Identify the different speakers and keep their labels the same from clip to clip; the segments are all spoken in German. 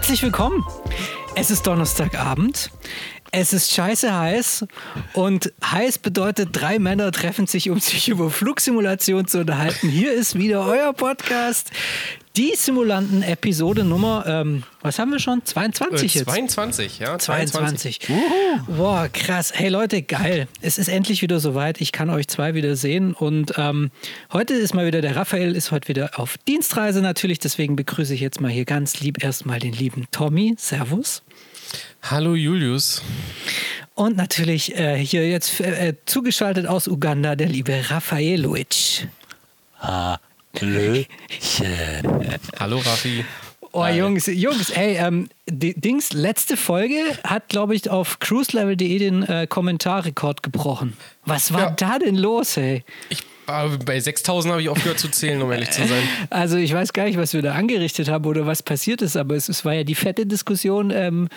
Speaker 1: herzlich willkommen. Es ist Donnerstagabend. Es ist scheiße heiß und heiß bedeutet, drei Männer treffen sich, um sich über Flugsimulation zu unterhalten. Hier ist wieder euer Podcast. Die Simulanten-Episode Nummer, ähm, was haben wir schon? 22
Speaker 2: äh,
Speaker 1: jetzt?
Speaker 2: 22, ja.
Speaker 1: 22. 22. Boah, krass. Hey Leute, geil. Es ist endlich wieder soweit. Ich kann euch zwei wieder sehen. Und ähm, heute ist mal wieder der Raphael, ist heute wieder auf Dienstreise natürlich. Deswegen begrüße ich jetzt mal hier ganz lieb erstmal den lieben Tommy. Servus.
Speaker 2: Hallo Julius.
Speaker 1: Und natürlich äh, hier jetzt äh, zugeschaltet aus Uganda der liebe Raphaelovic.
Speaker 3: Ah. Hallöchen.
Speaker 2: Hallo Raffi.
Speaker 1: Oh, Hi. Jungs, Jungs, hey, ähm, Dings, letzte Folge hat, glaube ich, auf cruiselevel.de den äh, Kommentarrekord gebrochen. Was war ja. da denn los, hey?
Speaker 2: Ich bei 6000 habe ich aufgehört zu zählen, um ehrlich zu sein.
Speaker 1: Also ich weiß gar nicht, was wir da angerichtet haben oder was passiert ist, aber es, es war ja die fette Diskussion, ähm,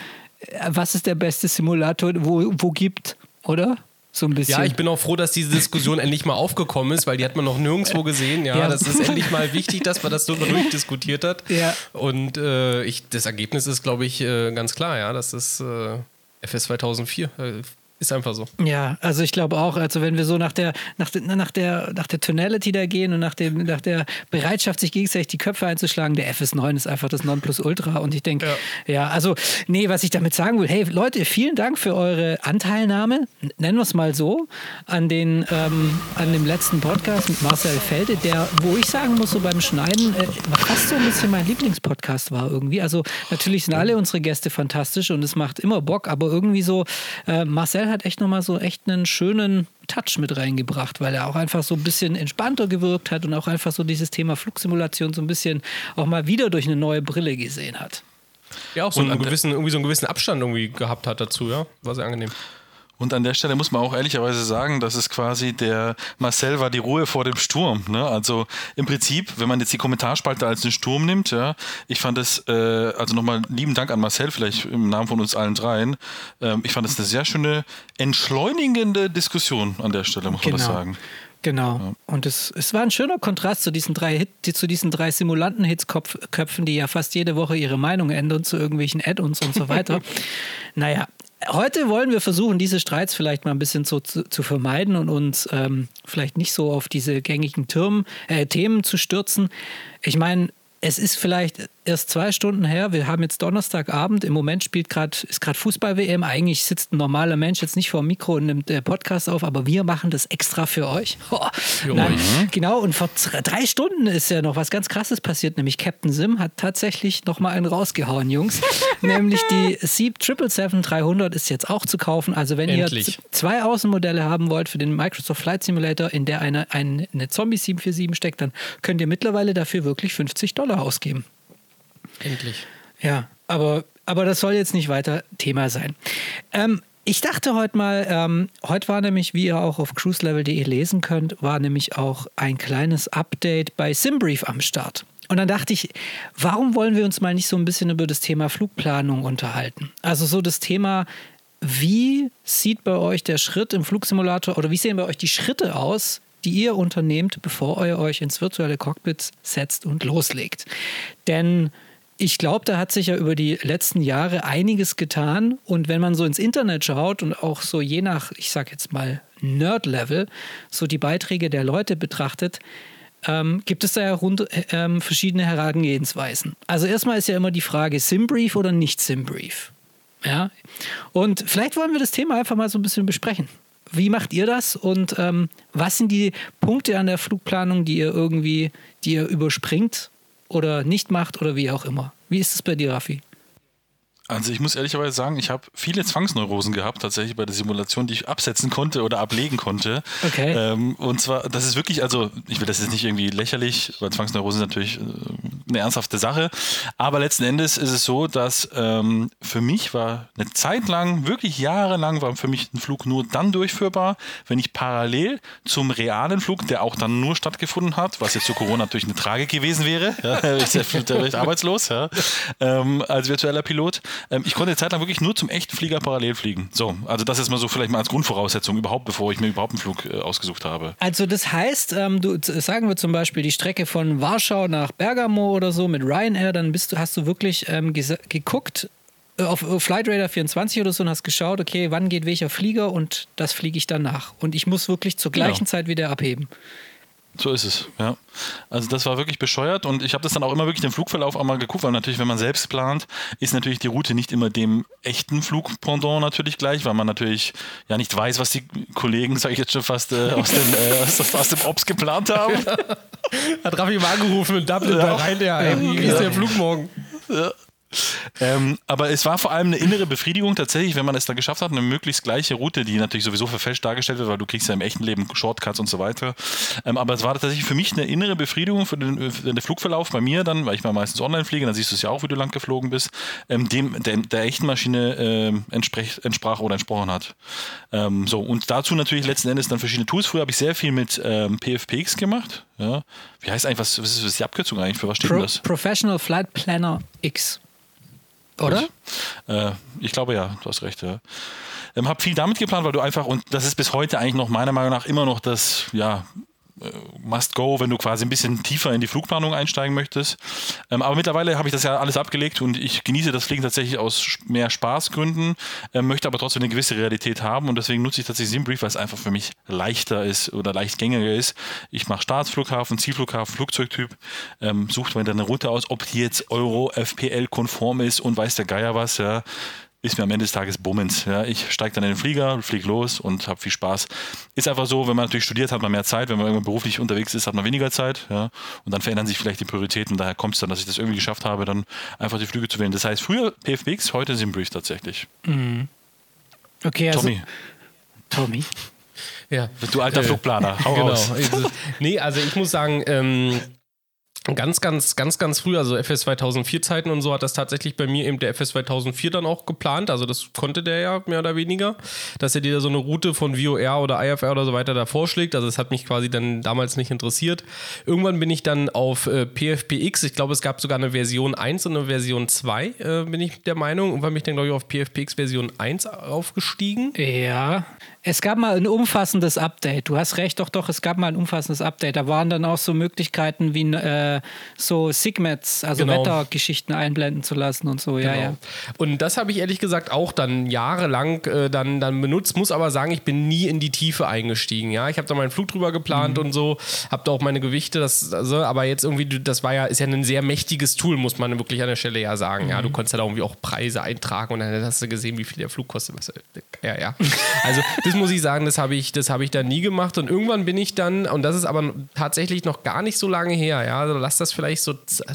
Speaker 1: was ist der beste Simulator, wo, wo gibt, oder? So ein bisschen.
Speaker 2: Ja, ich bin auch froh, dass diese Diskussion endlich mal aufgekommen ist, weil die hat man noch nirgendwo gesehen. Ja, ja. das ist endlich mal wichtig, dass man das so durchdiskutiert hat.
Speaker 1: Ja.
Speaker 2: Und äh, ich, das Ergebnis ist, glaube ich, äh, ganz klar. Ja, das ist äh, FS 2004. Ist einfach so.
Speaker 1: Ja, also ich glaube auch, also wenn wir so nach der, nach, der, nach der, nach der Tonality da gehen und nach, dem, nach der Bereitschaft, sich gegenseitig die Köpfe einzuschlagen, der FS9 ist einfach das Nonplusultra. Und ich denke, ja. ja, also, nee, was ich damit sagen will, hey Leute, vielen Dank für eure Anteilnahme, nennen wir es mal so, an, den, ähm, an dem letzten Podcast mit Marcel Felde, der, wo ich sagen muss, so beim Schneiden, äh, fast so ein bisschen mein Lieblingspodcast war irgendwie. Also natürlich sind alle unsere Gäste fantastisch und es macht immer Bock, aber irgendwie so, äh, Marcel Marcel hat echt nochmal so echt einen schönen Touch mit reingebracht, weil er auch einfach so ein bisschen entspannter gewirkt hat und auch einfach so dieses Thema Flugsimulation so ein bisschen auch mal wieder durch eine neue Brille gesehen hat.
Speaker 2: Ja, auch so einen gewissen, irgendwie so einen gewissen Abstand irgendwie gehabt hat dazu, ja. War sehr angenehm.
Speaker 3: Und an der Stelle muss man auch ehrlicherweise sagen, dass es quasi der Marcel war die Ruhe vor dem Sturm. Ne? Also im Prinzip, wenn man jetzt die Kommentarspalte als einen Sturm nimmt, ja, ich fand es, äh, also nochmal lieben Dank an Marcel, vielleicht im Namen von uns allen dreien. Ähm, ich fand es eine sehr schöne, entschleunigende Diskussion an der Stelle, muss genau. man das genau. sagen.
Speaker 1: Genau. Ja. Und es, es war ein schöner Kontrast zu diesen drei Hit, zu diesen drei Simulanten-Hitzköpfen, die ja fast jede Woche ihre Meinung ändern zu irgendwelchen Add-ons und so weiter. naja, Heute wollen wir versuchen, diese Streits vielleicht mal ein bisschen zu, zu vermeiden und uns ähm, vielleicht nicht so auf diese gängigen Türmen, äh, Themen zu stürzen. Ich meine, es ist vielleicht erst zwei Stunden her. Wir haben jetzt Donnerstagabend. Im Moment spielt gerade ist gerade Fußball-WM. Eigentlich sitzt ein normaler Mensch jetzt nicht vor dem Mikro und nimmt äh, Podcast auf, aber wir machen das extra für euch. Oh, nein, genau. Und vor drei Stunden ist ja noch was ganz Krasses passiert, nämlich Captain Sim hat tatsächlich noch mal einen rausgehauen, Jungs. nämlich die Sieb 777-300 ist jetzt auch zu kaufen. Also wenn Endlich. ihr zwei Außenmodelle haben wollt für den Microsoft Flight Simulator, in der eine, eine, eine Zombie 747 steckt, dann könnt ihr mittlerweile dafür wirklich 50 Dollar ausgeben.
Speaker 2: Endlich.
Speaker 1: Ja, aber, aber das soll jetzt nicht weiter Thema sein. Ähm, ich dachte heute mal, ähm, heute war nämlich, wie ihr auch auf cruiselevel.de lesen könnt, war nämlich auch ein kleines Update bei Simbrief am Start. Und dann dachte ich, warum wollen wir uns mal nicht so ein bisschen über das Thema Flugplanung unterhalten? Also so das Thema, wie sieht bei euch der Schritt im Flugsimulator oder wie sehen bei euch die Schritte aus, die ihr unternehmt, bevor ihr euch ins virtuelle Cockpit setzt und loslegt? Denn ich glaube, da hat sich ja über die letzten Jahre einiges getan. Und wenn man so ins Internet schaut und auch so je nach, ich sag jetzt mal, Nerd-Level, so die Beiträge der Leute betrachtet, ähm, gibt es da ja rund, ähm, verschiedene Herangehensweisen. Also erstmal ist ja immer die Frage, Simbrief oder nicht Simbrief. Ja? Und vielleicht wollen wir das Thema einfach mal so ein bisschen besprechen. Wie macht ihr das und ähm, was sind die Punkte an der Flugplanung, die ihr irgendwie, die ihr überspringt oder nicht macht oder wie auch immer. Wie ist es bei dir, Raffi?
Speaker 3: Also ich muss ehrlicherweise sagen, ich habe viele Zwangsneurosen gehabt, tatsächlich bei der Simulation, die ich absetzen konnte oder ablegen konnte.
Speaker 1: Okay.
Speaker 3: Ähm, und zwar, das ist wirklich, also ich will das jetzt nicht irgendwie lächerlich, weil Zwangsneurosen sind natürlich äh, eine ernsthafte Sache. Aber letzten Endes ist es so, dass ähm, für mich war eine Zeit lang, wirklich jahrelang, war für mich ein Flug nur dann durchführbar, wenn ich parallel zum realen Flug, der auch dann nur stattgefunden hat, was jetzt zu Corona natürlich eine Tragik gewesen wäre, ja, ich wäre ich arbeitslos, ja, ähm, als virtueller Pilot. Ähm, ich konnte eine Zeit lang wirklich nur zum echten Flieger parallel fliegen. So, also das ist mal so vielleicht mal als Grundvoraussetzung überhaupt, bevor ich mir überhaupt einen Flug äh, ausgesucht habe.
Speaker 1: Also das heißt, ähm, du sagen wir zum Beispiel die Strecke von Warschau nach Bergamo oder so mit Ryanair, dann bist du, hast du wirklich ähm, geguckt äh, auf Flight Radar 24 oder so und hast geschaut, okay, wann geht welcher Flieger und das fliege ich dann nach. Und ich muss wirklich zur gleichen genau. Zeit wieder abheben.
Speaker 3: So ist es, ja. Also das war wirklich bescheuert und ich habe das dann auch immer wirklich den Flugverlauf einmal geguckt, weil natürlich, wenn man selbst plant, ist natürlich die Route nicht immer dem echten Flugpendant natürlich gleich, weil man natürlich ja nicht weiß, was die Kollegen, sage ich jetzt schon fast, äh, aus, den, äh, aus, aus, dem Ops geplant haben.
Speaker 2: Hat Raffi mal angerufen in Dublin ja. rein, der, wie ist der Flug morgen?
Speaker 3: Ja. Ähm, aber es war vor allem eine innere Befriedigung tatsächlich, wenn man es da geschafft hat, eine möglichst gleiche Route, die natürlich sowieso verfälscht dargestellt wird, weil du kriegst ja im echten Leben Shortcuts und so weiter. Ähm, aber es war tatsächlich für mich eine innere Befriedigung für den, für den Flugverlauf bei mir dann, weil ich mal meistens online fliege, dann siehst du es ja auch, wie du lang geflogen bist, ähm, dem der, der, echten Maschine ähm, entsprech, entsprach oder entsprochen hat. Ähm, so, und dazu natürlich letzten Endes dann verschiedene Tools. Früher habe ich sehr viel mit ähm, PFPX gemacht. Ja. Wie heißt eigentlich, was, was ist die Abkürzung eigentlich? Für was steht
Speaker 1: Pro,
Speaker 3: das?
Speaker 1: Professional Flight Planner X. Oder?
Speaker 3: Äh, ich glaube ja, du hast recht, ja. Ähm, hab viel damit geplant, weil du einfach, und das ist bis heute eigentlich noch meiner Meinung nach immer noch das, ja, must go, wenn du quasi ein bisschen tiefer in die Flugplanung einsteigen möchtest. Ähm, aber mittlerweile habe ich das ja alles abgelegt und ich genieße das Fliegen tatsächlich aus mehr Spaßgründen, äh, möchte aber trotzdem eine gewisse Realität haben und deswegen nutze ich tatsächlich Simbrief, weil es einfach für mich leichter ist oder leichtgängiger ist. Ich mache Staatsflughafen, Zielflughafen, Flugzeugtyp, ähm, sucht mir dann eine Route aus, ob die jetzt Euro, FPL konform ist und weiß der Geier was, ja ist mir am Ende des Tages bummens. Ja, ich steige dann in den Flieger, fliege los und habe viel Spaß. Ist einfach so, wenn man natürlich studiert, hat man mehr Zeit. Wenn man irgendwann beruflich unterwegs ist, hat man weniger Zeit. Ja, und dann verändern sich vielleicht die Prioritäten. Daher kommt es dann, dass ich das irgendwie geschafft habe, dann einfach die Flüge zu wählen. Das heißt, früher PFBX, heute Simbrief tatsächlich.
Speaker 1: Mhm. Okay, also. Tommy. Tommy.
Speaker 3: Ja. Du alter äh, Flugplaner, hau genau. raus.
Speaker 2: nee, also ich muss sagen, ähm, ganz, ganz, ganz, ganz früh, also FS 2004 Zeiten und so, hat das tatsächlich bei mir eben der FS 2004 dann auch geplant. Also das konnte der ja mehr oder weniger, dass er dir so eine Route von VOR oder IFR oder so weiter da vorschlägt. Also das hat mich quasi dann damals nicht interessiert. Irgendwann bin ich dann auf äh, PFPX, ich glaube es gab sogar eine Version 1 und eine Version 2, äh, bin ich der Meinung. Irgendwann bin ich dann glaube ich auf PFPX Version 1 aufgestiegen.
Speaker 1: Ja, es gab mal ein umfassendes Update. Du hast recht, doch, doch, es gab mal ein umfassendes Update. Da waren dann auch so Möglichkeiten wie äh, so Sigmets, also genau. Wettergeschichten einblenden zu lassen und so. Ja, genau. ja.
Speaker 2: Und das habe ich ehrlich gesagt auch dann jahrelang äh, dann, dann benutzt. Muss aber sagen, ich bin nie in die Tiefe eingestiegen. Ja, ich habe da meinen Flug drüber geplant mhm. und so, habe da auch meine Gewichte. Das, also, aber jetzt irgendwie, das war ja, ist ja ein sehr mächtiges Tool, muss man wirklich an der Stelle ja sagen. Mhm. Ja, du konntest ja da irgendwie auch Preise eintragen und dann hast du gesehen, wie viel der Flug kostet. Ja, ja. Also das das muss ich sagen, das habe ich, das habe ich dann nie gemacht. Und irgendwann bin ich dann, und das ist aber tatsächlich noch gar nicht so lange her, ja, also lass das vielleicht so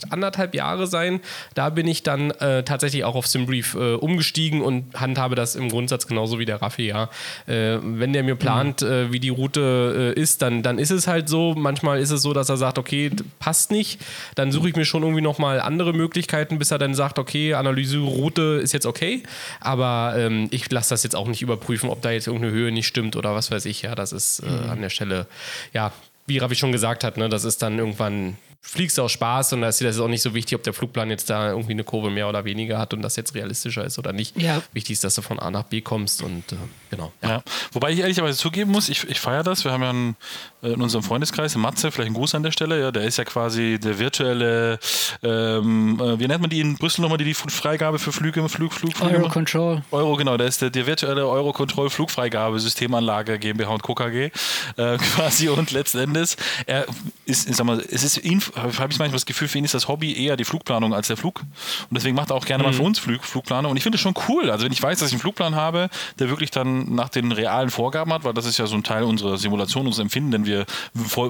Speaker 2: anderthalb Jahre sein. Da bin ich dann äh, tatsächlich auch auf Simbrief äh, umgestiegen und handhabe das im Grundsatz genauso wie der Raffi, ja. Äh, wenn der mir plant, mhm. wie die Route äh, ist, dann, dann ist es halt so. Manchmal ist es so, dass er sagt, okay, passt nicht. Dann suche ich mir schon irgendwie nochmal andere Möglichkeiten, bis er dann sagt, okay, Analyse Route ist jetzt okay. Aber ähm, ich lasse das jetzt auch nicht überprüfen, ob da jetzt irgendeine Höhe Höhe nicht stimmt oder was weiß ich. Ja, das ist äh, mhm. an der Stelle, ja, wie Ravi schon gesagt hat, ne, das ist dann irgendwann fliegst du aus Spaß und da ist das auch nicht so wichtig, ob der Flugplan jetzt da irgendwie eine Kurve mehr oder weniger hat und das jetzt realistischer ist oder nicht. Ja. Wichtig ist, dass du von A nach B kommst und äh, genau.
Speaker 3: Ja. ja. Wobei ich ehrlicherweise zugeben muss, ich, ich feiere das. Wir haben ja einen, äh, in unserem Freundeskreis, Matze, vielleicht ein Gruß an der Stelle, ja, der ist ja quasi der virtuelle, ähm, äh, wie nennt man die in Brüssel nochmal, die die Freigabe für Flüge, Flug, Flug, Flüge
Speaker 1: Eurocontrol.
Speaker 3: Euro, genau, der ist der, der virtuelle Eurocontrol Flugfreigabe Systemanlage GmbH und Co. KG äh, quasi und letzten Endes, er ist, ich sag mal, es ist habe ich manchmal das Gefühl, für ihn ist das Hobby eher die Flugplanung als der Flug. Und deswegen macht er auch gerne mhm. mal für uns Flug, Flugplanung. Und ich finde es schon cool. Also wenn ich weiß, dass ich einen Flugplan habe, der wirklich dann nach den realen Vorgaben hat, weil das ist ja so ein Teil unserer Simulation, unseres Empfinden, denn wir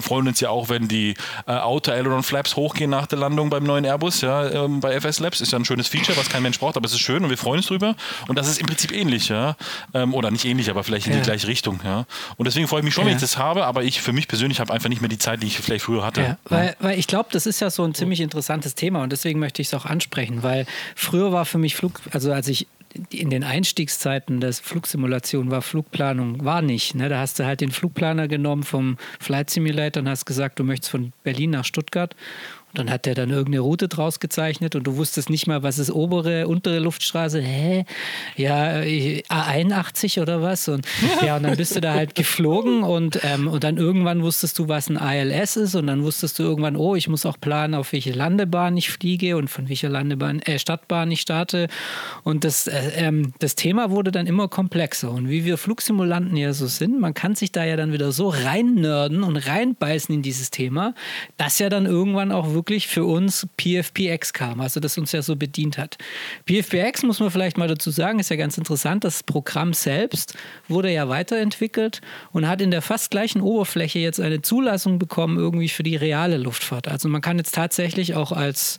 Speaker 3: freuen uns ja auch, wenn die äh, Outer Aileron Flaps hochgehen nach der Landung beim neuen Airbus, ja, ähm, bei FS Labs. Ist ja ein schönes Feature, was kein Mensch braucht, aber es ist schön und wir freuen uns drüber. Und das ist im Prinzip ähnlich, ja. Ähm, oder nicht ähnlich, aber vielleicht in ja. die gleiche Richtung, ja. Und deswegen freue ich mich schon, wenn ich das habe, aber ich für mich persönlich habe einfach nicht mehr die Zeit, die ich vielleicht früher hatte.
Speaker 1: Weil, weil ich glaube, das ist ja so ein ziemlich interessantes Thema und deswegen möchte ich es auch ansprechen, weil früher war für mich Flug, also als ich in den Einstiegszeiten der Flugsimulation war Flugplanung, war nicht. Ne? Da hast du halt den Flugplaner genommen vom Flight Simulator und hast gesagt, du möchtest von Berlin nach Stuttgart und dann hat er dann irgendeine Route draus gezeichnet und du wusstest nicht mal, was ist obere, untere Luftstraße. Hä? Ja, A81 oder was? Und ja, und dann bist du da halt geflogen und, ähm, und dann irgendwann wusstest du, was ein ALS ist und dann wusstest du irgendwann, oh, ich muss auch planen, auf welche Landebahn ich fliege und von welcher Landebahn, äh, Stadtbahn ich starte. Und das, äh, ähm, das Thema wurde dann immer komplexer. Und wie wir Flugsimulanten ja so sind, man kann sich da ja dann wieder so reinnörden und reinbeißen in dieses Thema, dass ja dann irgendwann auch wirklich wirklich für uns PFPX kam, also das uns ja so bedient hat. PFPX muss man vielleicht mal dazu sagen, ist ja ganz interessant, das Programm selbst wurde ja weiterentwickelt und hat in der fast gleichen Oberfläche jetzt eine Zulassung bekommen irgendwie für die reale Luftfahrt. Also man kann jetzt tatsächlich auch als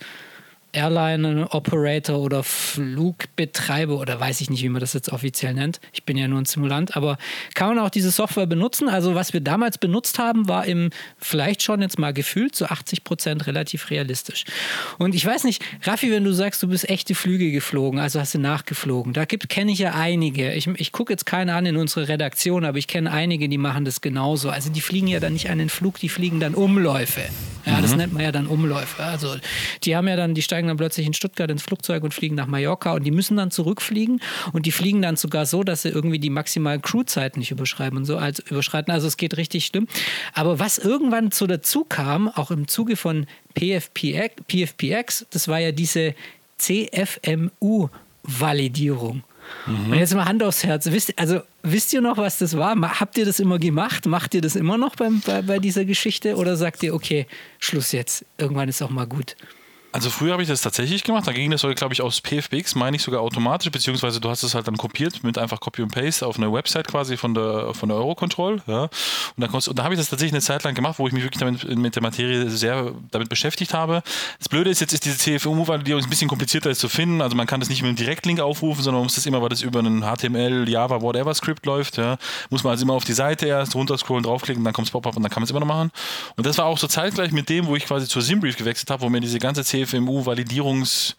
Speaker 1: Airline-Operator oder Flugbetreiber oder weiß ich nicht, wie man das jetzt offiziell nennt. Ich bin ja nur ein Simulant, aber kann man auch diese Software benutzen? Also was wir damals benutzt haben, war im vielleicht schon jetzt mal gefühlt zu 80 Prozent relativ realistisch. Und ich weiß nicht, Raffi, wenn du sagst, du bist echte Flüge geflogen, also hast du nachgeflogen, da kenne ich ja einige. Ich, ich gucke jetzt keine an in unserer Redaktion, aber ich kenne einige, die machen das genauso. Also die fliegen ja dann nicht einen Flug, die fliegen dann Umläufe. Ja, mhm. das nennt man ja dann Umläufe. Also die haben ja dann die steigen steigen dann plötzlich in Stuttgart ins Flugzeug und fliegen nach Mallorca und die müssen dann zurückfliegen und die fliegen dann sogar so, dass sie irgendwie die maximalen Crewzeit nicht überschreiben und so als überschreiten. Also es geht richtig schlimm. Aber was irgendwann so dazu kam, auch im Zuge von PFPX, PFPX das war ja diese CFMU-Validierung. Mhm. Und jetzt mal Hand aufs Herz. Wisst, also wisst ihr noch, was das war? Habt ihr das immer gemacht? Macht ihr das immer noch beim, bei, bei dieser Geschichte? Oder sagt ihr, okay, Schluss jetzt, irgendwann ist auch mal gut?
Speaker 3: Also früher habe ich das tatsächlich gemacht. Da ging das, glaube ich, aus PFBX, meine ich sogar automatisch, beziehungsweise du hast es halt dann kopiert mit einfach Copy und Paste auf eine Website quasi von der, von der Eurocontrol. Ja. Und, dann und da habe ich das tatsächlich eine Zeit lang gemacht, wo ich mich wirklich damit, mit der Materie sehr damit beschäftigt habe. Das Blöde ist jetzt, ist diese CFU-Validierung ein bisschen komplizierter zu finden. Also man kann das nicht mit einem Direktlink aufrufen, sondern man muss das immer, weil das über einen HTML, Java, whatever Script läuft, ja, muss man also immer auf die Seite erst runterscrollen, draufklicken, dann kommt es Pop-up und dann kann man es immer noch machen. Und das war auch so zeitgleich mit dem, wo ich quasi zur Simbrief gewechselt habe, wo mir diese ganze CFMU-Validierungs-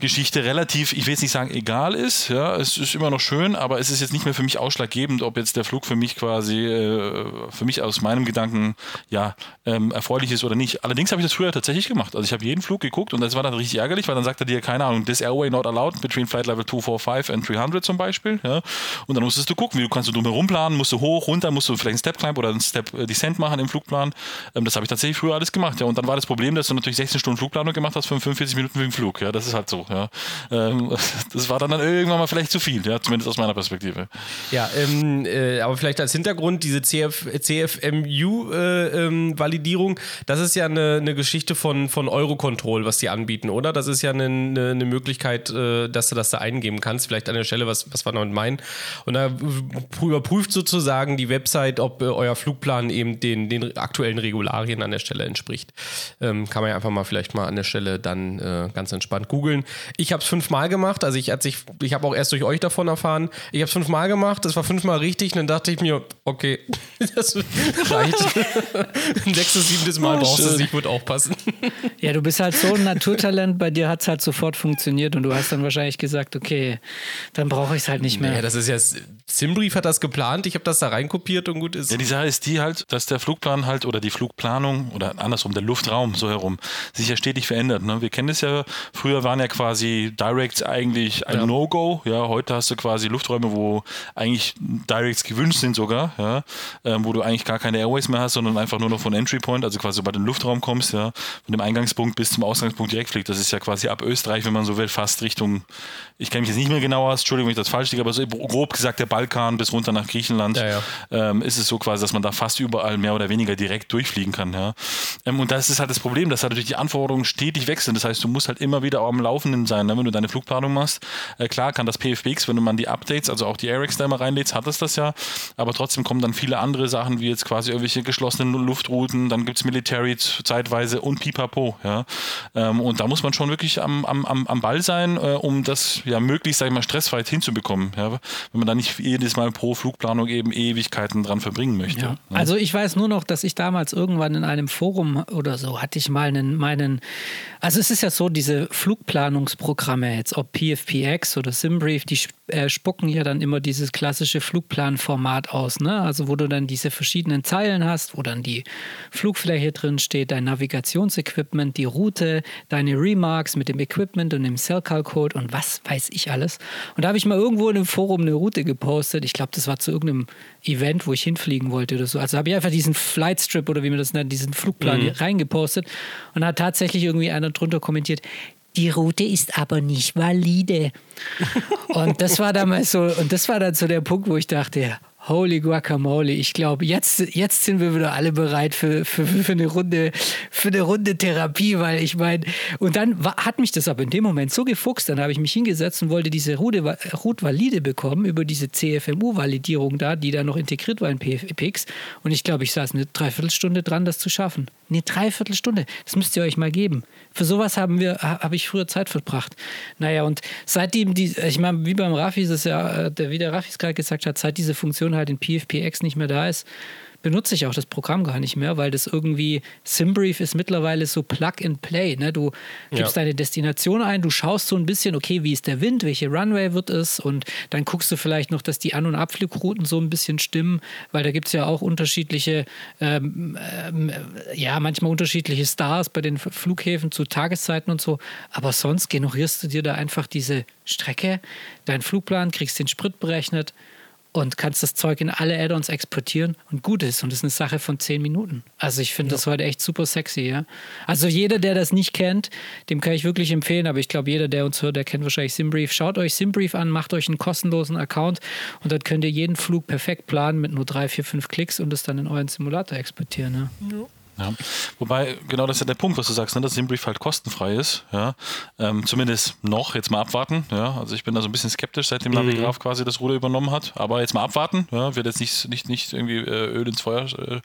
Speaker 3: Geschichte relativ, ich will jetzt nicht sagen egal ist, ja, es ist immer noch schön, aber es ist jetzt nicht mehr für mich ausschlaggebend, ob jetzt der Flug für mich quasi, äh, für mich aus meinem Gedanken, ja, ähm, erfreulich ist oder nicht. Allerdings habe ich das früher tatsächlich gemacht. Also ich habe jeden Flug geguckt und das war dann richtig ärgerlich, weil dann sagt er dir, keine Ahnung, this airway not allowed between flight level 245 and 300 zum Beispiel, ja, und dann musstest du gucken, wie du kannst du drumherum planen, musst du hoch, runter, musst du vielleicht einen Step Climb oder einen Step äh, Descent machen im Flugplan. Ähm, das habe ich tatsächlich früher alles gemacht, ja, und dann war das Problem, dass du natürlich 16 Stunden Flugplanung gemacht hast für 45 Minuten für den Flug, ja, das ist halt so. Ja. Ähm, das war dann, dann irgendwann mal vielleicht zu viel, ja, zumindest aus meiner Perspektive.
Speaker 2: Ja, ähm, äh, aber vielleicht als Hintergrund, diese CF, CFMU-Validierung, äh, ähm, das ist ja eine, eine, Geschichte von, von Eurocontrol, was die anbieten, oder? Das ist ja eine, eine, Möglichkeit, äh, dass du das da eingeben kannst. Vielleicht an der Stelle, was, was wir damit meinen. Und da überprüft sozusagen die Website, ob äh, euer Flugplan eben den, den aktuellen Regularien an der Stelle entspricht. Ähm, kann man ja einfach mal vielleicht mal an der Stelle dann äh, ganz entspannt googeln. Ich habe es fünfmal gemacht. Also ich, ich, ich habe auch erst durch euch davon erfahren. Ich habe es fünfmal gemacht. Das war fünfmal richtig. Und dann dachte ich mir, okay, das reicht. Ein sechstes, siebtes Mal oh, brauchst du es nicht, wird auch passen.
Speaker 1: Ja, du bist halt so ein Naturtalent. Bei dir hat es halt sofort funktioniert. Und du hast dann wahrscheinlich gesagt, okay, dann brauche ich es halt nicht mehr.
Speaker 2: Ja, das ist ja, Simbrief hat das geplant. Ich habe das da reinkopiert und gut ist.
Speaker 3: Ja, die Sache ist die halt, dass der Flugplan halt oder die Flugplanung oder andersrum, der Luftraum so herum, sich ja stetig verändert. Ne? Wir kennen es ja, früher waren ja quasi Directs eigentlich ein ja. No-Go. Ja, heute hast du quasi Lufträume, wo eigentlich Directs gewünscht sind sogar, ja, ähm, wo du eigentlich gar keine Airways mehr hast, sondern einfach nur noch von Entry Point, also quasi bei den Luftraum kommst, ja, von dem Eingangspunkt bis zum Ausgangspunkt direkt fliegt. Das ist ja quasi ab Österreich, wenn man so will, fast Richtung, ich kenne mich jetzt nicht mehr genau aus, Entschuldigung, wenn ich das falsch liege, aber so grob gesagt der Balkan bis runter nach Griechenland ja, ja. Ähm, ist es so quasi, dass man da fast überall mehr oder weniger direkt durchfliegen kann, ja. Ähm, und das ist halt das Problem, dass halt natürlich die Anforderungen stetig wechseln. Das heißt, du musst halt immer wieder am Laufenden Themen sein, ne? wenn du deine Flugplanung machst. Äh, klar kann das PFBX, wenn du mal die Updates, also auch die AirX da immer reinlädst, hat es das ja, aber trotzdem kommen dann viele andere Sachen, wie jetzt quasi irgendwelche geschlossenen Luftrouten, dann gibt es Military zeitweise und Pipapo, ja. Ähm, und da muss man schon wirklich am, am, am Ball sein, äh, um das ja möglichst, sag ich mal, stressfrei hinzubekommen, ja. Wenn man da nicht jedes Mal pro Flugplanung eben Ewigkeiten dran verbringen möchte. Ja.
Speaker 1: Ne? Also ich weiß nur noch, dass ich damals irgendwann in einem Forum oder so hatte ich mal einen, meinen, also es ist ja so, diese Flugplanungsprogramme jetzt, ob PFPX oder SimBrief, die äh, spucken ja dann immer dieses klassische Flugplanformat aus, ne? Also wo du dann diese verschiedenen Zeilen hast, wo dann die Flugfläche drin steht, dein Navigationsequipment, die Route, deine Remarks mit dem Equipment und dem Cellcall-Code und was weiß ich alles. Und da habe ich mal irgendwo in einem Forum eine Route gepostet. Ich glaube, das war zu irgendeinem Event, wo ich hinfliegen wollte oder so. Also habe ich einfach diesen Flightstrip oder wie man das nennt, diesen Flugplan mhm. reingepostet und hat tatsächlich irgendwie einer drunter kommentiert, die Route ist aber nicht valide. und das war damals so, und das war dann so der Punkt, wo ich dachte, Holy Guacamole, ich glaube, jetzt, jetzt sind wir wieder alle bereit für, für, für, eine Runde, für eine Runde Therapie, weil ich meine, und dann hat mich das aber in dem Moment so gefuchst, dann habe ich mich hingesetzt und wollte diese Route, valide bekommen über diese CFMU-Validierung da, die da noch integriert war in PFX. Und ich glaube, ich saß eine Dreiviertelstunde dran, das zu schaffen. Eine Dreiviertelstunde, das müsst ihr euch mal geben. Für sowas haben wir, habe ich früher Zeit verbracht. Naja, und seitdem die, ich meine, wie beim Raffi ist es ja, äh, der, wie der Raffi es gerade gesagt hat, seit diese Funktion halt in PFPX nicht mehr da ist, benutze ich auch das Programm gar nicht mehr, weil das irgendwie, SimBrief ist mittlerweile so Plug and Play. Ne? Du gibst ja. deine Destination ein, du schaust so ein bisschen, okay, wie ist der Wind, welche Runway wird es und dann guckst du vielleicht noch, dass die An- und Abflugrouten so ein bisschen stimmen, weil da gibt es ja auch unterschiedliche, ähm, ähm, ja, manchmal unterschiedliche Stars bei den Flughäfen zu Tageszeiten und so, aber sonst generierst du dir da einfach diese Strecke, deinen Flugplan, kriegst den Sprit berechnet, und kannst das Zeug in alle Add-ons exportieren und gut ist. Und das ist eine Sache von zehn Minuten. Also ich finde ja. das heute echt super sexy, ja. Also jeder, der das nicht kennt, dem kann ich wirklich empfehlen, aber ich glaube, jeder, der uns hört, der kennt wahrscheinlich Simbrief. Schaut euch Simbrief an, macht euch einen kostenlosen Account und dann könnt ihr jeden Flug perfekt planen mit nur drei, vier, fünf Klicks und es dann in euren Simulator exportieren. Ja. ja.
Speaker 3: Ja. Wobei, genau das ist ja der Punkt, was du sagst, ne? dass Simbrief halt kostenfrei ist. Ja. Ähm, zumindest noch, jetzt mal abwarten. Ja. Also ich bin da so ein bisschen skeptisch, seitdem mhm. Navigraph quasi das Ruder übernommen hat. Aber jetzt mal abwarten. Ja. Wird jetzt nicht, nicht, nicht irgendwie äh, Öl ins Feuer äh,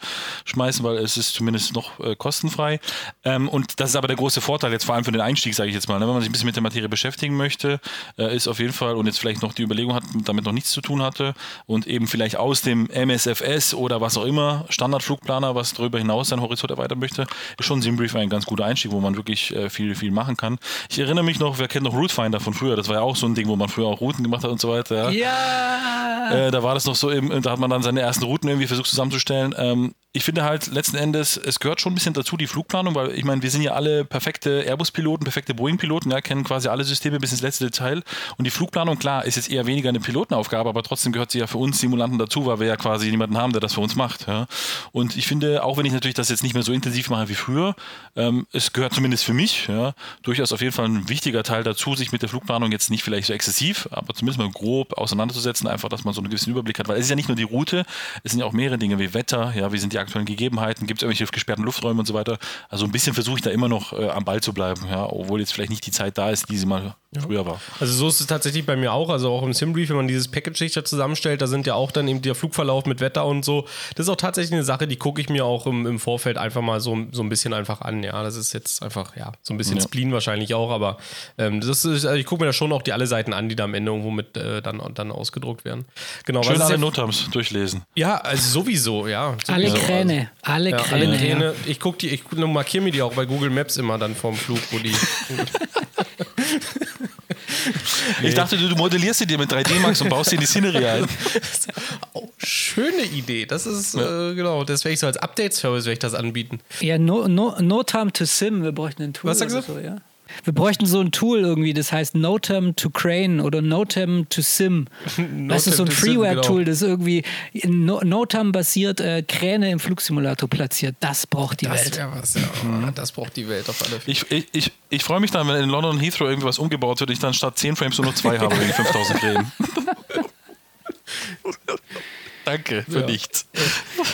Speaker 3: schmeißen, weil es ist zumindest noch äh, kostenfrei. Ähm, und das ist aber der große Vorteil, jetzt vor allem für den Einstieg, sage ich jetzt mal. Ne? Wenn man sich ein bisschen mit der Materie beschäftigen möchte, äh, ist auf jeden Fall und jetzt vielleicht noch die Überlegung hat, damit noch nichts zu tun hatte und eben vielleicht aus dem MSFS oder was auch immer, Standardflugplaner, was darüber hinaus sein Horizont Horizont erweitern möchte, ist schon Simbrief ein ganz guter Einstieg, wo man wirklich äh, viel, viel machen kann. Ich erinnere mich noch, wer kennt noch Routefinder von früher? Das war ja auch so ein Ding, wo man früher auch Routen gemacht hat und so weiter.
Speaker 1: Ja. ja.
Speaker 3: Äh, da war das noch so, eben, da hat man dann seine ersten Routen irgendwie versucht zusammenzustellen. Ähm, ich finde halt letzten Endes, es gehört schon ein bisschen dazu, die Flugplanung, weil ich meine, wir sind ja alle perfekte Airbus-Piloten, perfekte Boeing-Piloten, ja, kennen quasi alle Systeme bis ins letzte Detail. Und die Flugplanung, klar, ist jetzt eher weniger eine Pilotenaufgabe, aber trotzdem gehört sie ja für uns Simulanten dazu, weil wir ja quasi jemanden haben, der das für uns macht. Ja. Und ich finde, auch wenn ich natürlich das jetzt nicht mehr so intensiv mache wie früher, ähm, es gehört zumindest für mich ja, durchaus auf jeden Fall ein wichtiger Teil dazu, sich mit der Flugplanung jetzt nicht vielleicht so exzessiv, aber zumindest mal grob auseinanderzusetzen, einfach, dass man so einen gewissen Überblick hat. Weil es ist ja nicht nur die Route, es sind ja auch mehrere Dinge wie Wetter, ja, wie sind die aktuellen Gegebenheiten, gibt es irgendwelche gesperrten Lufträume und so weiter. Also ein bisschen versuche ich da immer noch äh, am Ball zu bleiben, ja, obwohl jetzt vielleicht nicht die Zeit da ist, die sie mal ja. früher war.
Speaker 2: Also so ist es tatsächlich bei mir auch, also auch im Simbrief, wenn man dieses Package da zusammenstellt, da sind ja auch dann eben der Flugverlauf mit Wetter und so. Das ist auch tatsächlich eine Sache, die gucke ich mir auch im, im Vorfeld einfach mal so, so ein bisschen einfach an. Ja, das ist jetzt einfach, ja, so ein bisschen ja. Spleen wahrscheinlich auch, aber ähm, das ist, also ich gucke mir da schon auch die alle Seiten an, die da am Ende irgendwo mit äh, dann, dann ausgedruckt werden.
Speaker 3: Genau, Schön alle Notams durchlesen.
Speaker 2: Ja, also sowieso, ja. Sowieso.
Speaker 1: Alle Kräne, alle ja, Kräne. Alle Kräne.
Speaker 2: Ja. Ich gucke die, ich markiere mir die auch bei Google Maps immer dann vorm Flug, wo die.
Speaker 3: Ich dachte, du modellierst sie dir mit 3D Max und baust sie in die Scenery ein.
Speaker 2: Oh, schöne Idee. Das ist, ja. äh, genau, das werde ich so als Update-Service ich das anbieten.
Speaker 1: Ja, no, no, no time to sim. Wir bräuchten ein Tool.
Speaker 2: Was sagst du?
Speaker 1: So, ja. Wir bräuchten so ein Tool irgendwie, das heißt Notem to Crane oder Notem to Sim. das ist so ein Freeware-Tool, genau. das irgendwie no Notem-basiert äh, Kräne im Flugsimulator platziert. Das braucht die
Speaker 2: das
Speaker 1: Welt.
Speaker 2: Was, ja. mhm. Das braucht die Welt auf alle
Speaker 3: Fälle. Ich, ich, ich, ich freue mich dann, wenn in London Heathrow irgendwas umgebaut wird, ich dann statt 10 Frames nur noch 2 habe wegen 5000 Kränen. Danke für nichts.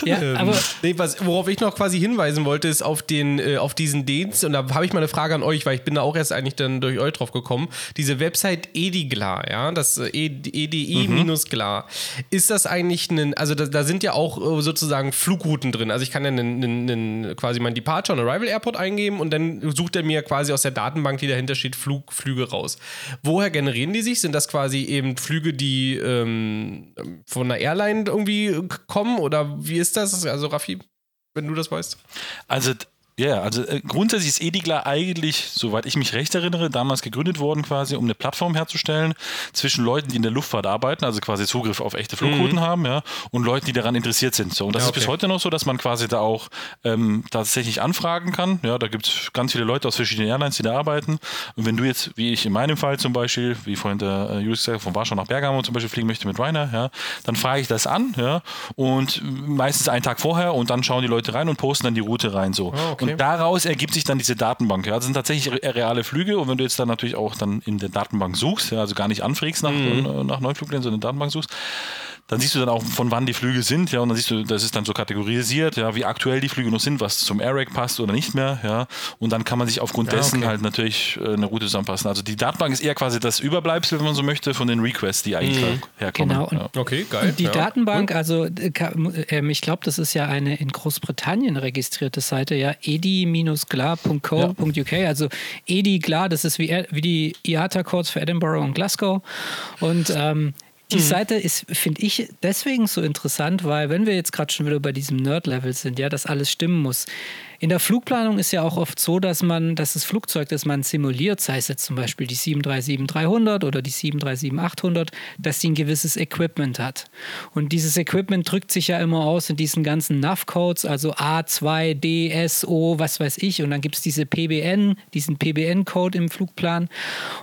Speaker 2: Ja, ähm, aber nee, was, worauf ich noch quasi hinweisen wollte, ist auf, den, äh, auf diesen Dienst. Und da habe ich mal eine Frage an euch, weil ich bin da auch erst eigentlich dann durch euch drauf gekommen. Diese Website Ediglar, ja, das äh, EDI-Glar. Mhm. Ist das eigentlich ein, also da, da, sind ja auch äh, sozusagen Flugrouten drin. Also ich kann ja einen, einen, einen, quasi mein Departure und Arrival Airport eingeben und dann sucht er mir quasi aus der Datenbank, die dahinter steht, Flug, Flüge raus. Woher generieren die sich? Sind das quasi eben Flüge, die ähm, von einer Airline irgendwie kommen oder wie ist das? Also Raffi, wenn du das weißt.
Speaker 3: Also ja, also äh, grundsätzlich ist Edigla eigentlich, soweit ich mich recht erinnere, damals gegründet worden quasi, um eine Plattform herzustellen zwischen Leuten, die in der Luftfahrt arbeiten, also quasi Zugriff auf echte Flugrouten mhm. haben, ja, und Leuten, die daran interessiert sind. So, und das ja, okay. ist bis heute noch so, dass man quasi da auch ähm, tatsächlich anfragen kann. Ja, da gibt es ganz viele Leute aus verschiedenen Airlines, die da arbeiten. Und wenn du jetzt, wie ich in meinem Fall zum Beispiel, wie vorhin der äh, Julius gesagt hat, von Warschau nach Bergamo zum Beispiel fliegen möchte mit Rainer, ja, dann frage ich das an, ja, und meistens einen Tag vorher und dann schauen die Leute rein und posten dann die Route rein so. Oh, okay. Und daraus ergibt sich dann diese Datenbank. Ja. Das sind tatsächlich reale Flüge und wenn du jetzt dann natürlich auch dann in der Datenbank suchst, ja, also gar nicht anfragst nach, mhm. nach Neuflugplänen, sondern in der Datenbank suchst, dann siehst du dann auch, von wann die Flüge sind, ja, und dann siehst du, das ist dann so kategorisiert, ja, wie aktuell die Flüge noch sind, was zum AirRack passt oder nicht mehr, ja, und dann kann man sich aufgrund ja, dessen okay. halt natürlich äh, eine Route zusammenpassen. Also die Datenbank ist eher quasi das Überbleibsel, wenn man so möchte, von den Requests, die eigentlich mhm. herkommen. Genau.
Speaker 1: Ja. Okay, geil. Und die ja. Datenbank, also äh, ähm, ich glaube, das ist ja eine in Großbritannien registrierte Seite, ja, edi-glar.co.uk, also edi glar, das ist wie, wie die IATA-Codes für Edinburgh und Glasgow und ähm, die mhm. Seite ist, finde ich, deswegen so interessant, weil wenn wir jetzt gerade schon wieder bei diesem Nerd-Level sind, ja, dass alles stimmen muss. In der Flugplanung ist ja auch oft so, dass man, dass das Flugzeug, das man simuliert, sei es jetzt zum Beispiel die 737-300 oder die 737-800, dass die ein gewisses Equipment hat. Und dieses Equipment drückt sich ja immer aus in diesen ganzen NAV-Codes, also A2, D, S, O, was weiß ich. Und dann gibt es diese PBN, diesen PBN-Code im Flugplan.